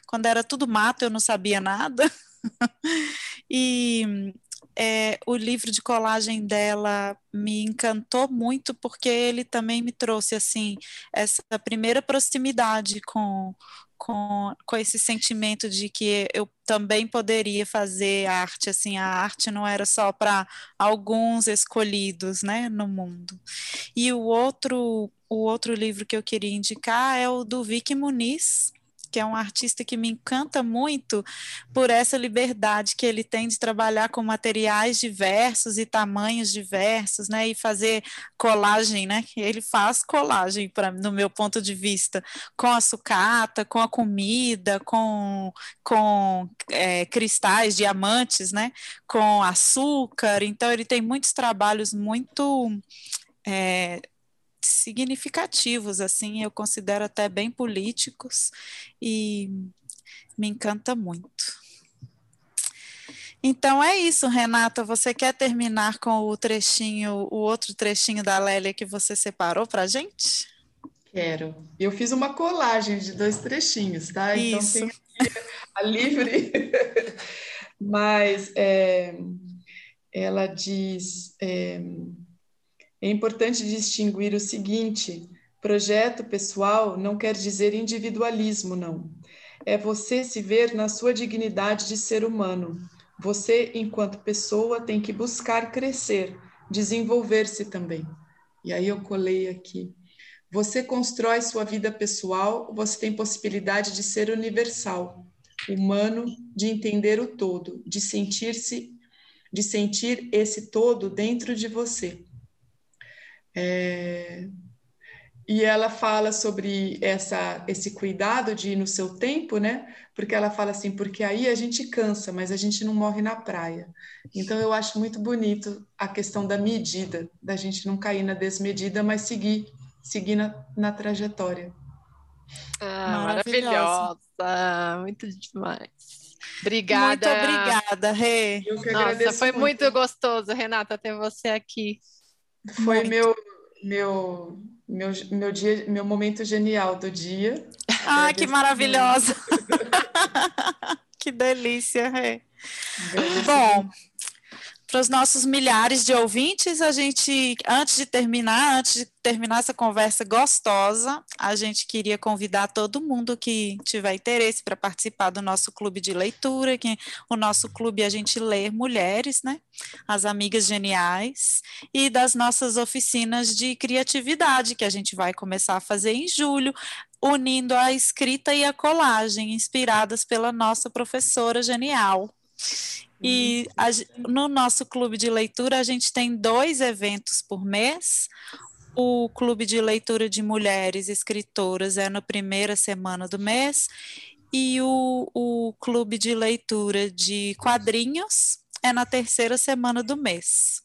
quando era tudo mato, eu não sabia nada. *laughs* e é, o livro de colagem dela me encantou muito porque ele também me trouxe assim essa primeira proximidade com com, com esse sentimento de que eu também poderia fazer arte, assim, a arte não era só para alguns escolhidos, né, no mundo. E o outro, o outro livro que eu queria indicar é o do Vicky Muniz, que é um artista que me encanta muito por essa liberdade que ele tem de trabalhar com materiais diversos e tamanhos diversos, né, e fazer colagem, né, ele faz colagem para no meu ponto de vista, com a sucata, com a comida, com com é, cristais, diamantes, né, com açúcar, então ele tem muitos trabalhos muito é, significativos, assim, eu considero até bem políticos e me encanta muito. Então é isso, Renata. Você quer terminar com o trechinho, o outro trechinho da Lélia que você separou para gente? Quero. Eu fiz uma colagem de dois trechinhos, tá? Isso. Então tem a livre. *laughs* Mas é, ela diz. É, é importante distinguir o seguinte: projeto pessoal não quer dizer individualismo, não. é você se ver na sua dignidade de ser humano. Você, enquanto pessoa, tem que buscar crescer, desenvolver-se também. E aí eu colei aqui. Você constrói sua vida pessoal, você tem possibilidade de ser universal, humano, de entender o todo, de sentir-se, de sentir esse todo dentro de você. É, e ela fala sobre essa, esse cuidado de ir no seu tempo, né? Porque ela fala assim, porque aí a gente cansa, mas a gente não morre na praia. Então eu acho muito bonito a questão da medida, da gente não cair na desmedida, mas seguir, seguir na, na trajetória. Ah, maravilhosa, muito demais. Obrigada. Muito obrigada, Rê. Nossa, foi muito. muito gostoso, Renata, ter você aqui. Foi muito. meu meu meu, meu dia, meu momento genial do dia. Ah, que maravilhosa! *laughs* que delícia, Rê. Bom, para os nossos milhares de ouvintes, a gente, antes de terminar, antes de terminar essa conversa gostosa, a gente queria convidar todo mundo que tiver interesse para participar do nosso clube de leitura, que o nosso clube a gente lê mulheres, né? As amigas geniais, e das nossas oficinas de criatividade, que a gente vai começar a fazer em julho, unindo a escrita e a colagem, inspiradas pela nossa professora genial. E a, no nosso clube de leitura, a gente tem dois eventos por mês. O clube de leitura de mulheres escritoras é na primeira semana do mês, e o, o clube de leitura de quadrinhos é na terceira semana do mês.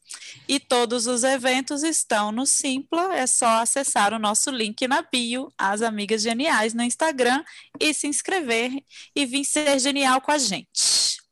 E todos os eventos estão no Simpla, é só acessar o nosso link na bio, As Amigas Geniais, no Instagram, e se inscrever e vir ser genial com a gente.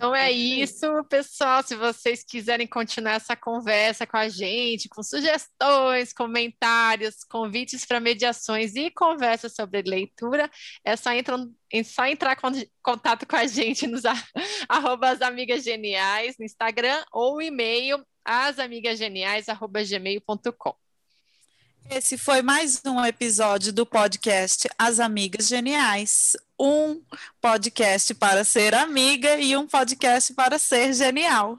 Então é isso, pessoal. Se vocês quiserem continuar essa conversa com a gente, com sugestões, comentários, convites para mediações e conversas sobre leitura, é só, entrar, é só entrar em contato com a gente nos *laughs* arroba as amigas geniais no Instagram ou e-mail asamigasgeniais.gmail.com. Esse foi mais um episódio do podcast As Amigas Geniais. Um podcast para ser amiga e um podcast para ser genial.